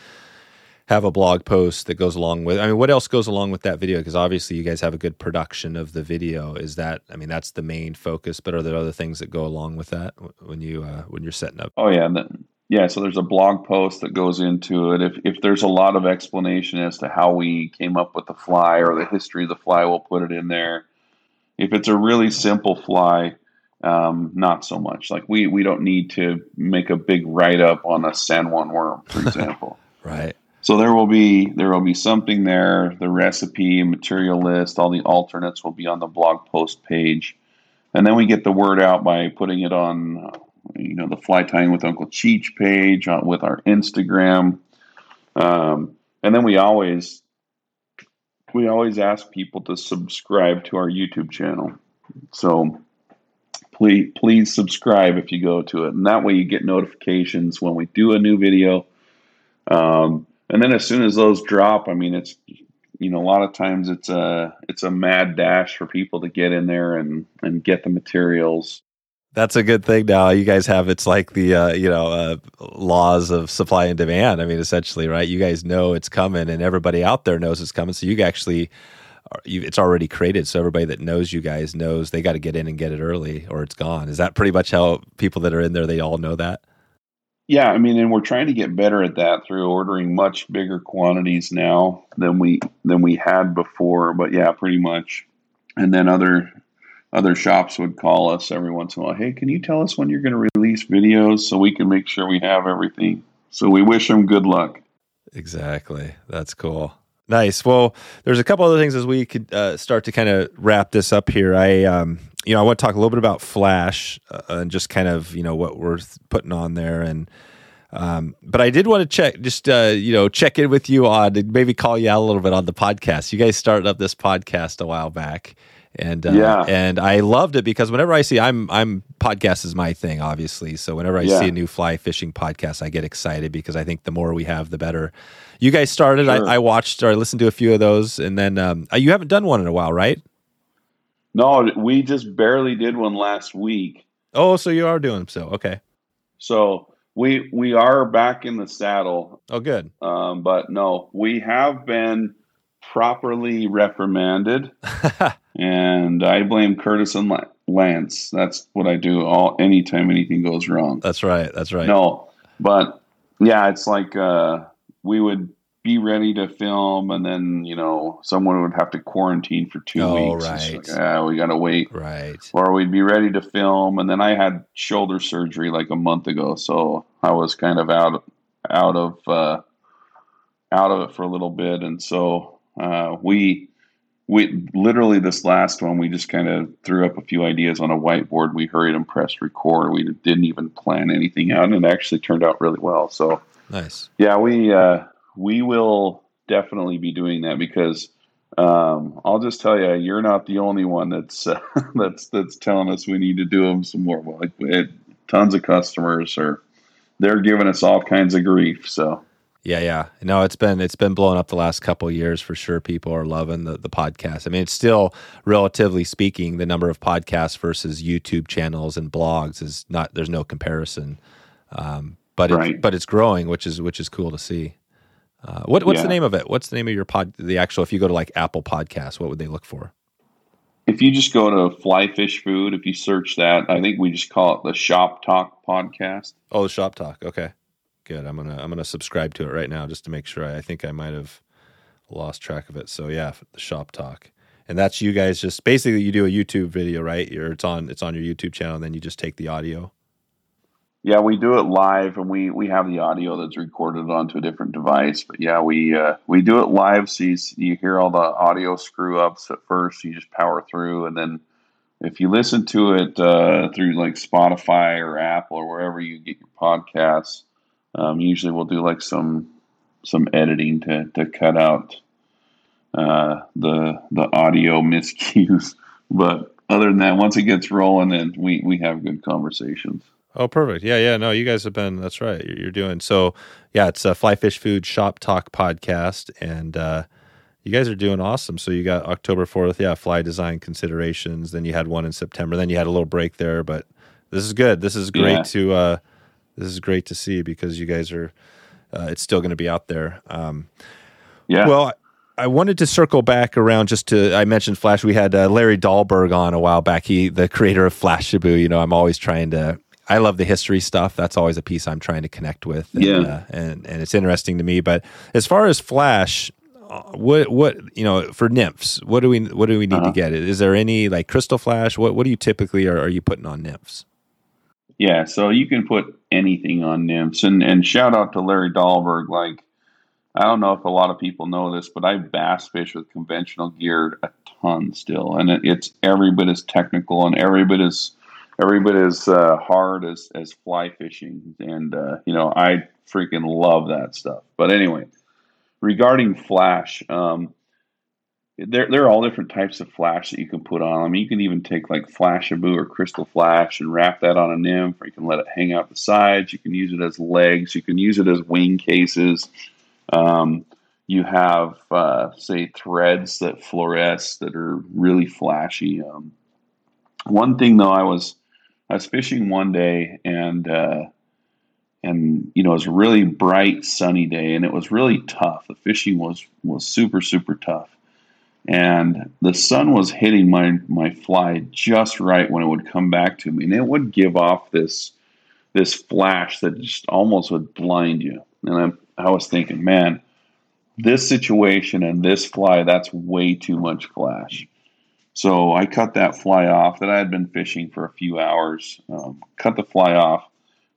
have a blog post that goes along with. I mean, what else goes along with that video? Because obviously, you guys have a good production of the video. Is that? I mean, that's the main focus. But are there other things that go along with that when you uh, when you're setting up? Oh yeah, yeah. So there's a blog post that goes into it. If if there's a lot of explanation as to how we came up with the fly or the history of the fly, we'll put it in there. If it's a really simple fly, um, not so much. Like we we don't need to make a big write up on a San Juan worm, for example. Right. So there will be there will be something there. The recipe, material list, all the alternates will be on the blog post page, and then we get the word out by putting it on, you know, the Fly Tying with Uncle Cheech page, on, with our Instagram, um, and then we always we always ask people to subscribe to our YouTube channel. So please please subscribe if you go to it, and that way you get notifications when we do a new video. Um, and then as soon as those drop, I mean, it's you know a lot of times it's a it's a mad dash for people to get in there and and get the materials. That's a good thing. Now you guys have it's like the uh, you know uh, laws of supply and demand. I mean, essentially, right? You guys know it's coming, and everybody out there knows it's coming. So you actually, you, it's already created. So everybody that knows you guys knows they got to get in and get it early, or it's gone. Is that pretty much how people that are in there they all know that? Yeah, I mean, and we're trying to get better at that through ordering much bigger quantities now than we than we had before. But yeah, pretty much. And then other other shops would call us every once in a while. Hey, can you tell us when you're going to release videos so we can make sure we have everything? So we wish them good luck. Exactly. That's cool. Nice. Well, there's a couple other things as we could uh, start to kind of wrap this up here. I, um, you know, I want to talk a little bit about Flash uh, and just kind of, you know, what we're putting on there. And, um, but I did want to check, just, uh, you know, check in with you on, and maybe call you out a little bit on the podcast. You guys started up this podcast a while back. And uh, Yeah. and I loved it because whenever I see I'm I'm podcast is my thing obviously so whenever I Yeah. see a new fly fishing podcast I get excited because I think the more we have the better. You guys started Sure. I, I watched or I listened to a few of those and then um, uh, you haven't done one in a while right? No, we just barely did one last week. Oh so you are doing so okay So we we are back in the saddle oh good Um, but no, we have been properly reprimanded, and I blame Curtis and Lance. That's what I do all anytime anything goes wrong. that's right that's right No, but yeah, it's like uh, we would be ready to film, and then you know someone would have to quarantine for two Oh, weeks. Right. like, yeah, we gotta wait. right Or we'd be ready to film, and then I had shoulder surgery like a month ago, so I was kind of out out of uh, out of it for a little bit, and so uh, we we literally this last one we just kind of threw up a few ideas on a whiteboard. We hurried and pressed record. We didn't even plan anything out, and it actually turned out really well. So nice yeah, we uh, we will definitely be doing that because um, I'll just tell you, you're not the only one that's uh, that's that's telling us we need to do them some more. Like tons of customers are they're giving us all kinds of grief. So Yeah, yeah. No, it's been it's been blowing up the last couple of years for sure. People are loving the the podcast. I mean, it's still relatively speaking, the number of podcasts versus YouTube channels and blogs is not. There's no comparison, um, but it's, but it's growing, which is which is cool to see. Uh, what what's the name of it? What's the name of your pod? The actual, if you go to like Apple Podcasts, what would they look for? if you just go to Fly Fish Food, if you search that, I think we just call it the Shop Talk Podcast. Oh, the Shop Talk. Okay, good. I'm gonna I'm gonna subscribe to it right now just to make sure. I, I think I might have lost track of it. So yeah, the Shop Talk, and that's you guys just basically you do a YouTube video, right? Or it's on it's on your YouTube channel, and then you just take the audio. Yeah, we do it live, and we, we have the audio that's recorded onto a different device. But yeah, we uh, we do it live, so you, you hear all the audio screw ups at first. You just power through, and then if you listen to it uh, through like Spotify or Apple or wherever you get your podcasts, um, usually we'll do like some some editing to, to cut out uh, the the audio miscues. But other than that, once it gets rolling, then we, we have good conversations. Oh, perfect. Yeah, yeah. No, you guys have been. That's right. You're, you're doing so. Yeah, it's a Fly Fish Food Shop Talk podcast, and uh, You guys are doing awesome. So you got October 4th, yeah, fly design considerations. Then you had one in September. Then you had a little break there, but this is good. This is great Yeah. to uh this is great to see because you guys are uh, it's still going to be out there. Um Yeah. well, I wanted to circle back around just to. I mentioned Flash. We had uh, Larry Dahlberg on a while back. He, the creator of Flashabou. You know, I'm always trying to. I love the history stuff. That's always a piece I'm trying to connect with. And, Yeah. uh, and and it's interesting to me. But as far as Flash, uh, what what you know for nymphs, what do we what do we need to Uh-huh. get? Is there any like crystal flash? What what do you typically are, are you putting on nymphs? Yeah, so you can put anything on nymphs, and and shout out to Larry Dahlberg. Like, I don't know if a lot of people know this, but I bass fish with conventional gear a ton still, and it, it's every bit as technical and every bit as every bit as uh, hard as as fly fishing. And uh, you know, I freaking love that stuff. But anyway, regarding flash, um, there, there are all different types of flash that you can put on. I mean, you can even take like Flashabou or Crystal Flash and wrap that on a nymph, or you can let it hang out the sides. You can use it as legs. You can use it as wing cases. Um, you have, uh, say, threads that fluoresce that are really flashy. Um, one thing though, I was I was fishing one day and uh, and you know it was a really bright sunny day and it was really tough. The fishing was was super super tough and the sun was hitting my my fly just right when it would come back to me. And it would give off this this flash that just almost would blind you. And i, I was thinking man this situation and this fly that's way too much flash. So i cut that fly off that i had been fishing for a few hours um, cut the fly off.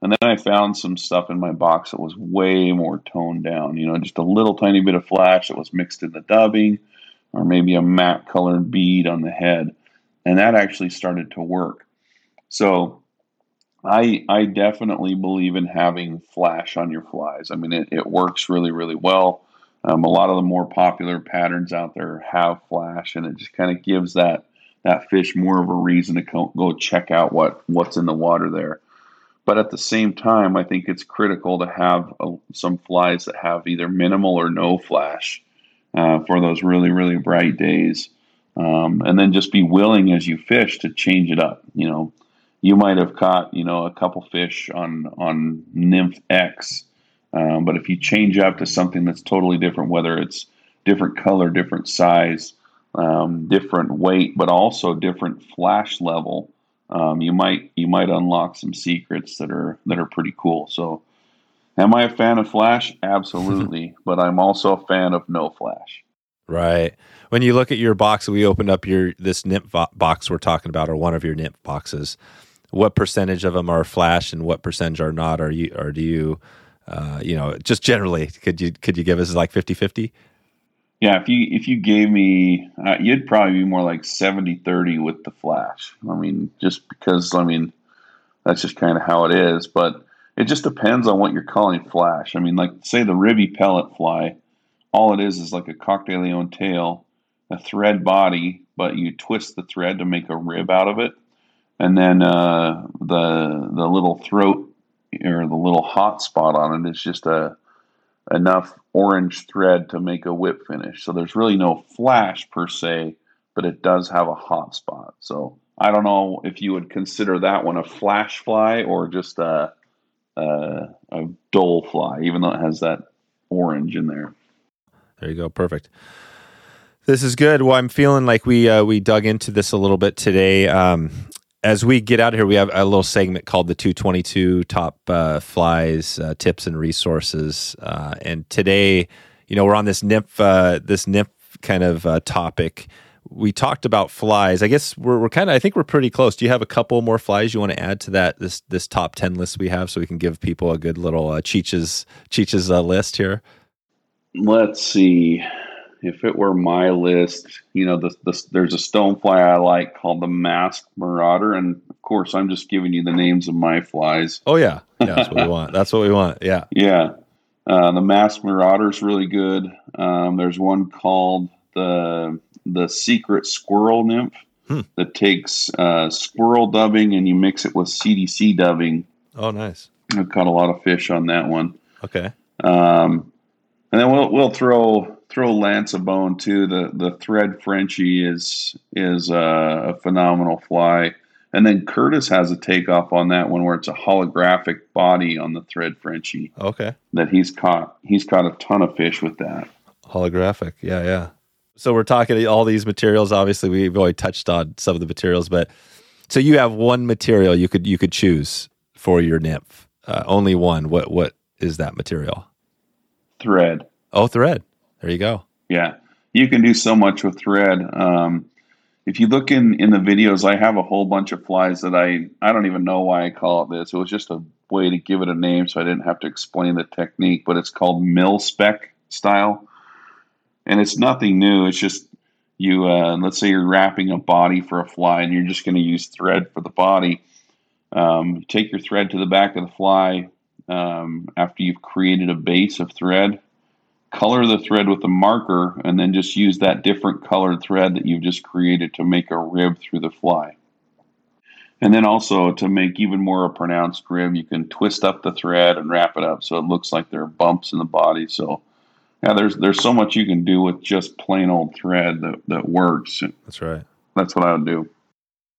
And then i found some stuff in my box that was way more toned down you know just a little tiny bit of flash that was mixed in the dubbing or maybe a matte colored bead on the head. And that actually started to work. So I I definitely believe in having flash on your flies. I mean, it, it works really, really well. Um, a lot of the more popular patterns out there have flash, and it just kind of gives that that fish more of a reason to co- go check out what what's in the water there. But at the same time, I think it's critical to have a, some flies that have either minimal or no flash uh, for those really really bright days. Um, and then just be willing as you fish to change it up. You know you might have caught you know a couple fish on on nymph x um, but if you change up to something that's totally different whether it's different color different size um, different weight but also different flash level um, you might you might unlock some secrets that are that are pretty cool. So Am I a fan of Flash? Absolutely. but I'm also a fan of no Flash. Right. When you look at your box, we opened up your this nymph box we're talking about, or one of your nymph boxes. What percentage of them are flash, and what percentage are not? Are you, or do you, uh, you know, just generally, could you could you give us like 50-50? Yeah, if you if you gave me, uh, you'd probably be more like 70-30 with the Flash. I mean, just because I mean, that's just kind of how it is. But it just depends on what you're calling Flash. I mean, like say the ribby pellet fly, all it is is like a cocktail tail, a thread body, but you twist the thread to make a rib out of it, and then uh, the the little throat or the little hot spot on it is just a enough orange thread to make a whip finish. So there's really no flash per se, but it does have a hot spot. So I don't know if you would consider that one a flash fly or just a a, a dull fly, even though it has that orange in there. There you go. Perfect. This is good. Well, I'm feeling like we uh, we dug into this a little bit today. Um, as we get out of here, we have a little segment called the 222 Top uh, Flies uh, Tips and Resources. Uh, and today, you know, we're on this nymph uh, this nymph kind of uh, topic. We talked about flies. I guess we're, we're kind of. I think we're pretty close. Do you have a couple more flies you want to add to that this this top ten list we have, so we can give people a good little uh, Cheech's Cheech's uh, list here? Let's see. If it were my list, you know, the, the, there's a stonefly I like called the Masked Marauder, and of course, I'm just giving you the names of my flies. Oh yeah, yeah, that's what we want. That's what we want. Yeah. Yeah, uh, the Masked Marauder is really good. Um, there's one called the the Secret Squirrel Nymph Hmm. that takes uh, squirrel dubbing and you mix it with CDC dubbing. Oh, nice. I've caught a lot of fish on that one. Okay. Um, and then we'll we'll throw throw Lance a bone too. The the thread Frenchie is is a phenomenal fly. And then Curtis has a takeoff on that one where it's a holographic body on the thread Frenchie. Okay. That he's caught he's caught a ton of fish with that. Holographic. Yeah, yeah. So we're talking all these materials. Obviously, we've already touched on some of the materials, but so you have one material you could you could choose for your nymph. Uh, only one. What what is that material? Thread. Oh, thread. There you go. Yeah, you can do so much with thread. Um, if you look in in the videos, I have a whole bunch of flies that I I don't even know why I call it this. It was just a way to give it a name, so I didn't have to explain the technique. But it's called Mil-Spec style, and it's nothing new. It's just you uh, let's say you're wrapping a body for a fly, and you're just going to use thread for the body. Um, take your thread to the back of the fly um, after you've created a base of thread color the thread with a marker, and then just use that different colored thread that you've just created to make a rib through the fly. And then also to make even more a pronounced rib, you can twist up the thread and wrap it up so it looks like there are bumps in the body. So yeah, there's there's so much you can do with just plain old thread that, that works. That's right. That's what I would do.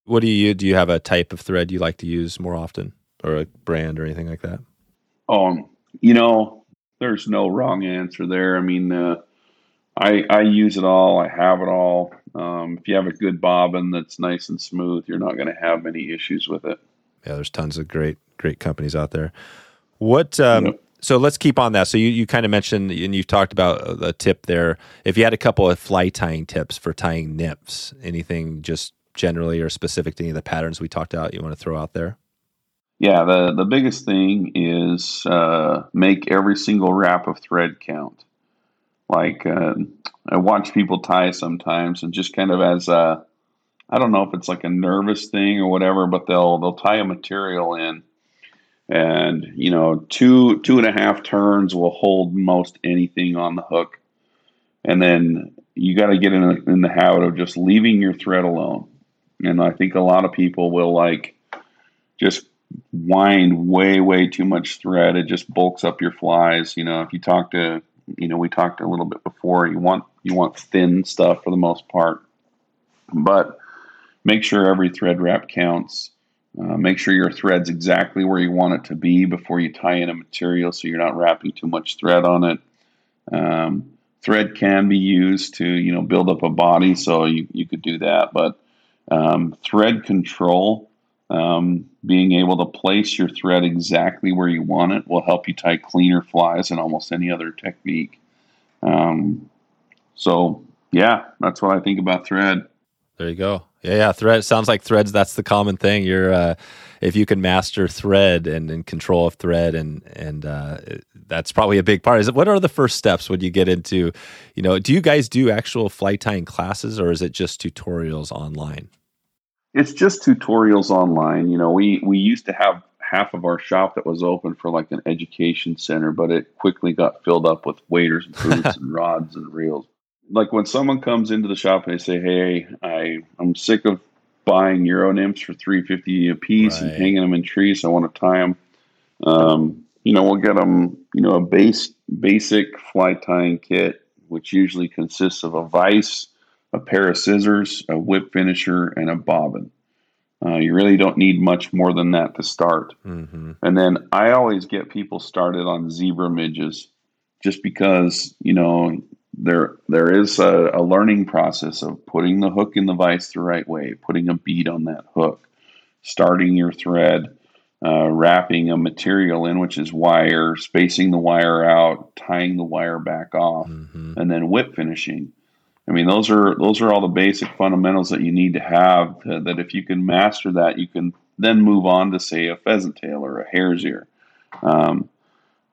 What do you do? You have a type of thread you like to use more often, or a brand, or anything like that? Um, you know, there's no wrong answer there. I mean, uh, I I use it all. I have it all. Um, if you have a good bobbin that's nice and smooth, you're not going to have many issues with it. Yeah, there's tons of great great companies out there. What? Um, yep. So let's keep on that. So you, you kind of mentioned and you've talked about a tip there. If you had a couple of fly tying tips for tying nymphs, anything just generally or specific to any of the patterns we talked about, you want to throw out there? Yeah, the, the biggest thing is uh, make every single wrap of thread count. Like uh, I watch people tie sometimes, and just kind of as a, I don't know if it's like a nervous thing or whatever, but they'll they'll tie a material in, and you know two two and a half turns will hold most anything on the hook, and then you got to get in, a, in the habit of just leaving your thread alone. And I think a lot of people will like just wind way way too much thread. It just bulks up your flies. You know if you talk to you know we talked a little bit before you want you want thin stuff for the most part. But make sure every thread wrap counts uh, make sure your thread's exactly where you want it to be before you tie in a material so you're not wrapping too much thread on it um, thread can be used to you know build up a body so you, you could do that but um, thread control um, being able to place your thread exactly where you want it will help you tie cleaner flies than almost any other technique. Um, so, yeah, that's what I think about thread. There you go. Yeah, yeah. Thread sounds like threads. That's the common thing. You're uh, if you can master thread and, and control of thread, and and uh, that's probably a big part. Is it? What are the first steps when you get into, you know, do you guys do actual flight tying classes, or is it just tutorials online? it's just tutorials online. You know, we we used to have half of our shop that was open for like an education center, but it quickly got filled up with waders and boots and rods and reels. Like when someone comes into the shop and they say, "Hey, I I'm sick of buying Euro nymphs for three fifty a piece right. and hanging them in trees. I want to tie them." Um, you know, we'll get them. You know, a base basic fly tying kit, which usually consists of a vise a pair of scissors, a whip finisher, and a bobbin. Uh, you really don't need much more than that to start. Mm-hmm. And then I always get people started on zebra midges just because, you know, there there is a, a, learning process of putting the hook in the vise the right way, putting a bead on that hook, starting your thread, uh, wrapping a material in, which is wire, spacing the wire out, tying the wire back off, mm-hmm. and then whip finishing. I mean, those are those are all the basic fundamentals that you need to have. To, that if you can master that, you can then move on to say a pheasant tail or a hare's ear. Um,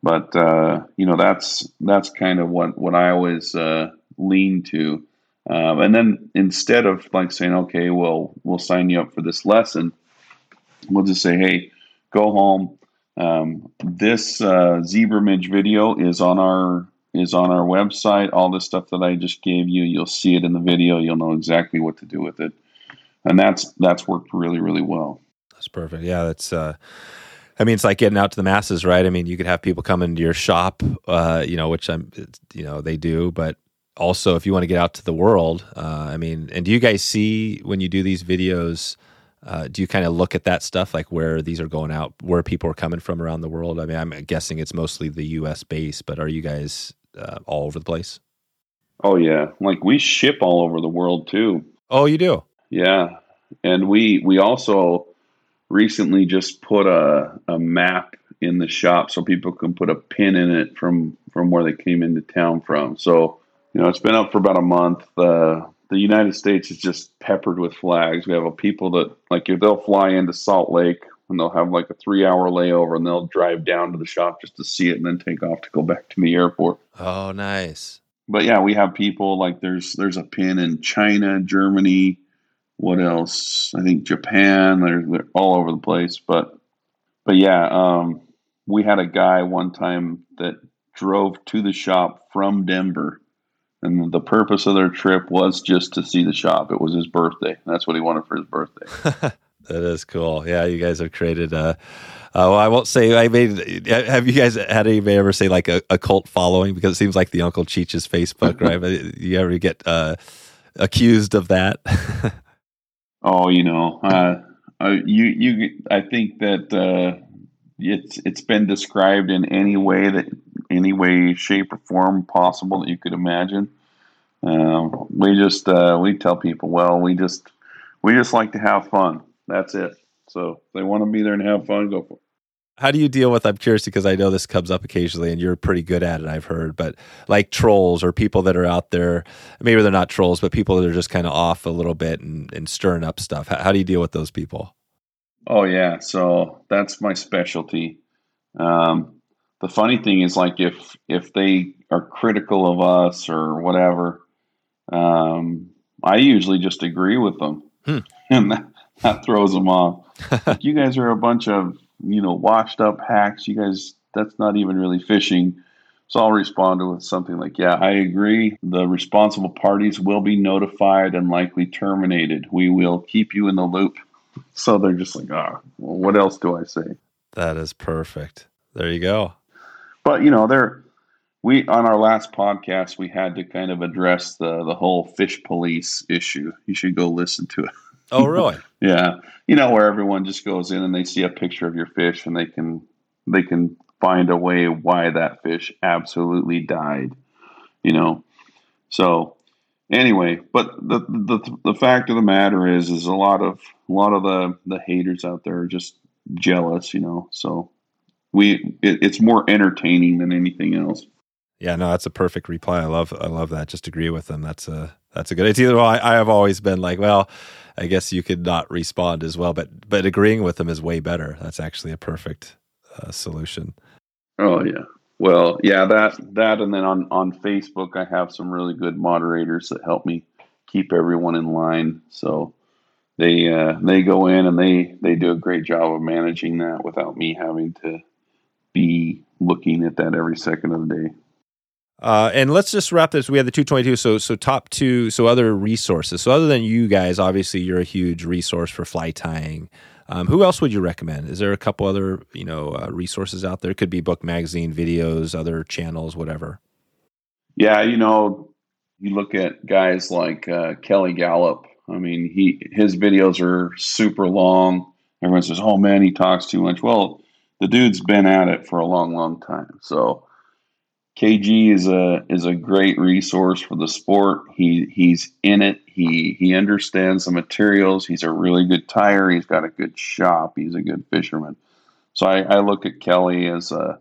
but uh, you know, that's that's kind of what what I always uh, lean to. Um, and then instead of like saying, okay, well, we'll sign you up for this lesson, we'll just say, hey, go home. Um, this uh, zebra midge video is on our is on our website. All the stuff that I just gave you, you'll see it in the video. You'll know exactly what to do with it, and that's that's worked really really well. That's perfect. Yeah, that's. Uh, I mean, it's like getting out to the masses, right? I mean, you could have people come into your shop, uh, you know, which I'm, you know, they do, but also, if you want to get out to the world, uh, I mean, and do you guys see when you do these videos? Uh, do you kind of look at that stuff, like where these are going out, where people are coming from around the world? I mean, I'm guessing it's mostly the U.S. base, but are you guys uh, all over the place? Oh yeah, like we ship all over the world too. Oh, you do? Yeah, and we we also recently just put a a map in the shop so people can put a pin in it from from where they came into town from. So you know, it's been up for about a month. Uh, the United States is just peppered with flags. We have a people that like they'll fly into Salt Lake and they'll have like a three hour layover and they'll drive down to the shop just to see it and then take off to go back to the airport. Oh, nice. But yeah, we have people like there's there's a pin in China, Germany, what else? I think Japan. They're, they're all over the place. But but yeah, um, we had a guy one time that drove to the shop from Denver and the purpose of their trip was just to see the shop. It was his birthday. That's what he wanted for his birthday. that is cool. Yeah, you guys have created a. Uh, well, I won't say I made. Have you guys had anybody ever say like a, a cult following? Because it seems like the Uncle Cheech's Facebook, right? you ever get uh, accused of that? oh, you know, uh, uh, you you. I think that uh, it's it's been described in any way that any way, shape, or form possible that you could imagine. Um, we just uh, we tell people, well, we just we just like to have fun. That's it. So if they want to be there and have fun, go for it. How do you deal with? I'm curious because I know this comes up occasionally, and you're pretty good at it. I've heard, but like trolls or people that are out there, maybe they're not trolls, but people that are just kind of off a little bit and, and stirring up stuff. How, how do you deal with those people? Oh yeah, so that's my specialty. Um, the funny thing is like if if they are critical of us or whatever, um, I usually just agree with them, hmm. and that, that, throws them off. like, you guys are a bunch of you know washed up hacks. You guys, that's not even really fishing. So I'll respond to with something like, "Yeah, I agree. The responsible parties will be notified and likely terminated. We will keep you in the loop." So they're just like, "Ah, oh, well, what else do I say?" That is perfect. There you go but you know, there we on our last podcast we had to kind of address the the whole fish police issue. You should go listen to it. Oh, really? yeah. You know where everyone just goes in and they see a picture of your fish and they can they can find a way why that fish absolutely died. You know. So anyway, but the the the fact of the matter is is a lot of a lot of the the haters out there are just jealous, you know. So we it, it's more entertaining than anything else. Yeah, no, that's a perfect reply. I love I love that. Just agree with them. That's a that's a good. It's either well, I, I have always been like, well, I guess you could not respond as well, but but agreeing with them is way better. That's actually a perfect uh, solution. Oh yeah. Well, yeah, that that and then on on Facebook I have some really good moderators that help me keep everyone in line. So they uh, they go in and they they do a great job of managing that without me having to be looking at that every second of the day. Uh, and let's just wrap this. We had the 222. So, so top two. So, other resources. So, other than you guys, obviously, you're a huge resource for fly tying. Um, who else would you recommend? Is there a couple other you know uh, resources out there? It could be book, magazine, videos, other channels, whatever. Yeah, you know, you look at guys like uh, Kelly Galloup. I mean, he his videos are super long. Everyone says, "Oh man, he talks too much." Well, the dude's been at it for a long, long time. So KG is a is a great resource for the sport. He he's in it. He he understands the materials. He's a really good tyer. He's got a good shop. He's a good fisherman. So I, I look at Kelly as a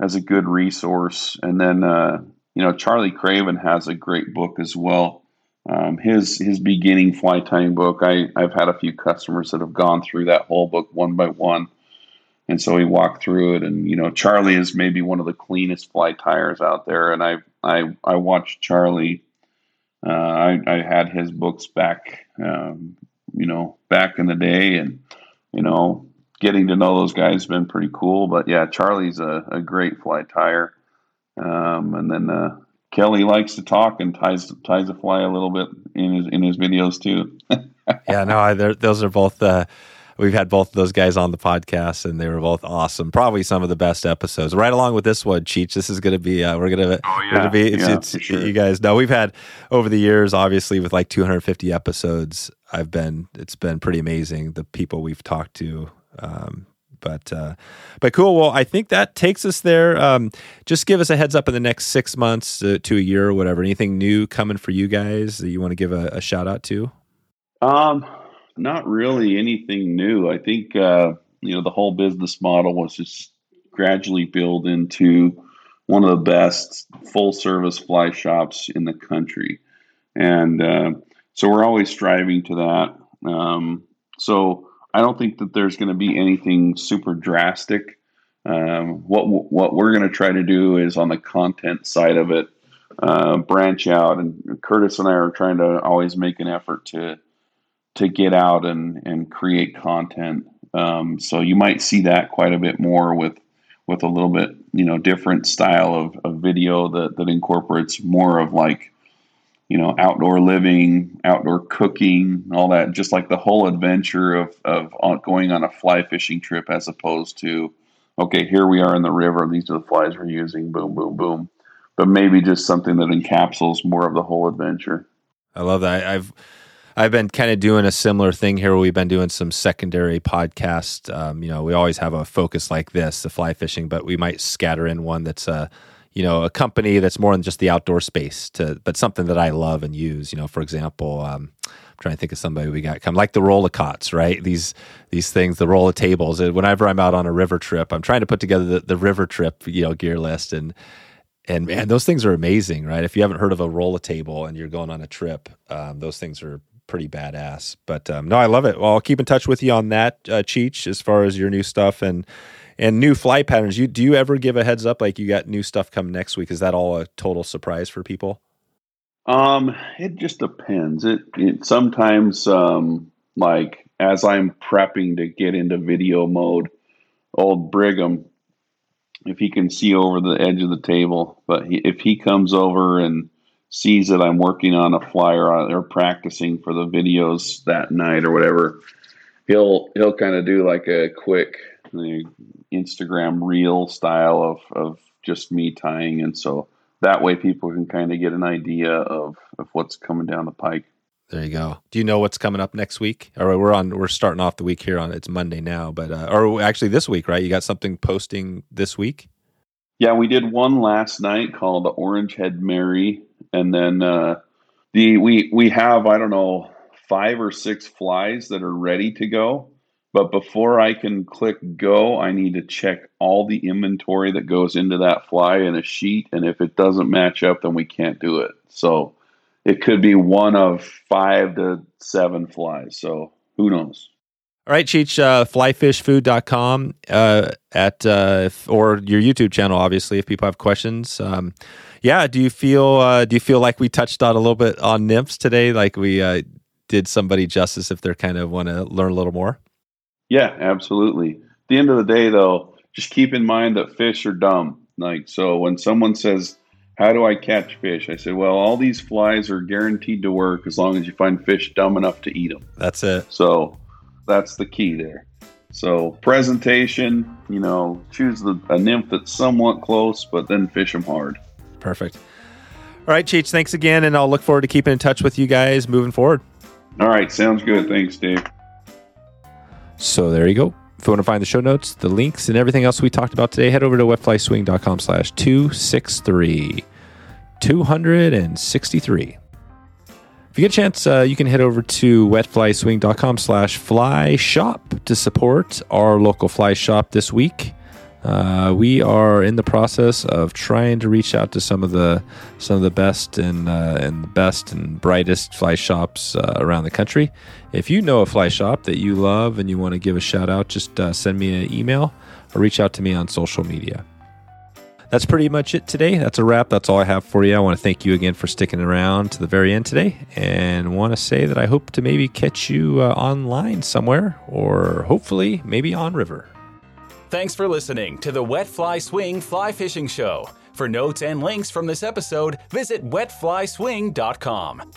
as a good resource. And then uh, you know Charlie Craven has a great book as well. Um, his his beginning fly tying book. I I've had a few customers that have gone through that whole book one by one and so we walked through it, and you know, Charlie is maybe one of the cleanest fly tyers out there. And I I I watched Charlie. Uh, I I had his books back, um, you know, back in the day, and you know, getting to know those guys has been pretty cool. But yeah, Charlie's a, a great fly tyer Um, and then uh, Kelly likes to talk and ties ties a fly a little bit in his in his videos too. yeah, no, I, those are both. Uh, we've had both of those guys on the podcast, and they were both awesome. Probably some of the best episodes. Right along with this one, Cheech. This is going to be. Uh, we're going to. Oh, yeah. Gonna be, it's, yeah, it's, sure. You guys know we've had over the years, obviously, with like 250 episodes. I've been. It's been pretty amazing. The people we've talked to. Um, but uh, but cool. Well, I think that takes us there. Um, just give us a heads up in the next six months uh, to a year or whatever. Anything new coming for you guys that you want to give a, a shout out to? Um, not really anything new. I think uh, you know the whole business model was just gradually built into one of the best full service fly shops in the country, and uh, so we're always striving to that. Um, so I don't think that there's going to be anything super drastic. Um, what what we're going to try to do is on the content side of it, uh, branch out, and Curtis and I are trying to always make an effort to to get out and and create content. Um, so you might see that quite a bit more with with a little bit you know different style of, of video that that incorporates more of like you know outdoor living, outdoor cooking, all that. Just like the whole adventure of of going on a fly fishing trip as opposed to okay, here we are in the river. These are the flies we're using. Boom, boom, boom. But maybe just something that encapsulates more of the whole adventure. I love that. I've I've been kind of doing a similar thing here. We've been doing some secondary podcasts. Um, you know, we always have a focus like this, the fly fishing, but we might scatter in one that's a you know a company that's more than just the outdoor space, to but something that I love and use. You know, for example. Um, I'm trying to think of somebody we got come like the roll of cots, right? These these things, the roll of tables. Whenever I'm out on a river trip, I'm trying to put together the, the river trip, you know, gear list and and man, those things are amazing, right? If you haven't heard of a roll a table and you're going on a trip, um, those things are pretty badass. But um, no, I love it. Well, I'll keep in touch with you on that, uh, Cheech, as far as your new stuff and and new fly patterns. You do you ever give a heads up like you got new stuff coming next week? Is that all a total surprise for people? Um, it just depends. It, it sometimes, um, like as I'm prepping to get into video mode, old Brigham, if he can see over the edge of the table, but he, if he comes over and sees that I'm working on a flyer or, practicing for the videos that night or whatever, he'll he'll kind of do like a quick Instagram reel style of of just me tying, and so that way people can kind of get an idea of of what's coming down the pike. There you go. Do you know what's coming up next week? All right, we're on we're starting off the week here on it's Monday now, but uh, or actually this week, right? You got something posting this week? Yeah, we did one last night called the Orange Head Mary, and then uh, the we we have I don't know five or six flies that are ready to go. But before I can click go, I need to check all the inventory that goes into that fly in a sheet, and if it doesn't match up, then we can't do it. So it could be one of five to seven flies. So who knows? All right, Cheech, uh, flyfishfood.com uh, at uh, or your YouTube channel, obviously, if people have questions. Um, yeah, do you feel uh, do you feel like we touched on a little bit on nymphs today? Like we uh, did somebody justice if they're kind of want to learn a little more? Yeah, absolutely. At the end of the day, though, just keep in mind that fish are dumb. Like, so when someone says, How do I catch fish? I say, Well, all these flies are guaranteed to work as long as you find fish dumb enough to eat them. That's it. So that's the key there. So, presentation, you know, choose the, a nymph that's somewhat close, but then fish them hard. Perfect. All right, Cheech, thanks again, and I'll look forward to keeping in touch with you guys moving forward. All right, sounds good. Thanks, Dave. So there you go. If you want to find the show notes, the links, and everything else we talked about today, head over to wetflyswing.com slash 263. 263. If you get a chance, uh, you can head over to wetflyswing.com slash fly shop to support our local fly shop this week. Uh, we are in the process of trying to reach out to some of the some of the best and uh, and the best and brightest fly shops uh, around the country. If you know a fly shop that you love and you want to give a shout out, just uh, send me an email or reach out to me on social media. That's pretty much it today. That's a wrap. That's all I have for you. I want to thank you again for sticking around to the very end today and want to say that I hope to maybe catch you uh, online somewhere or hopefully maybe on river. Thanks for listening to the Wet Fly Swing Fly Fishing Show. For notes and links from this episode, visit wetflyswing.com.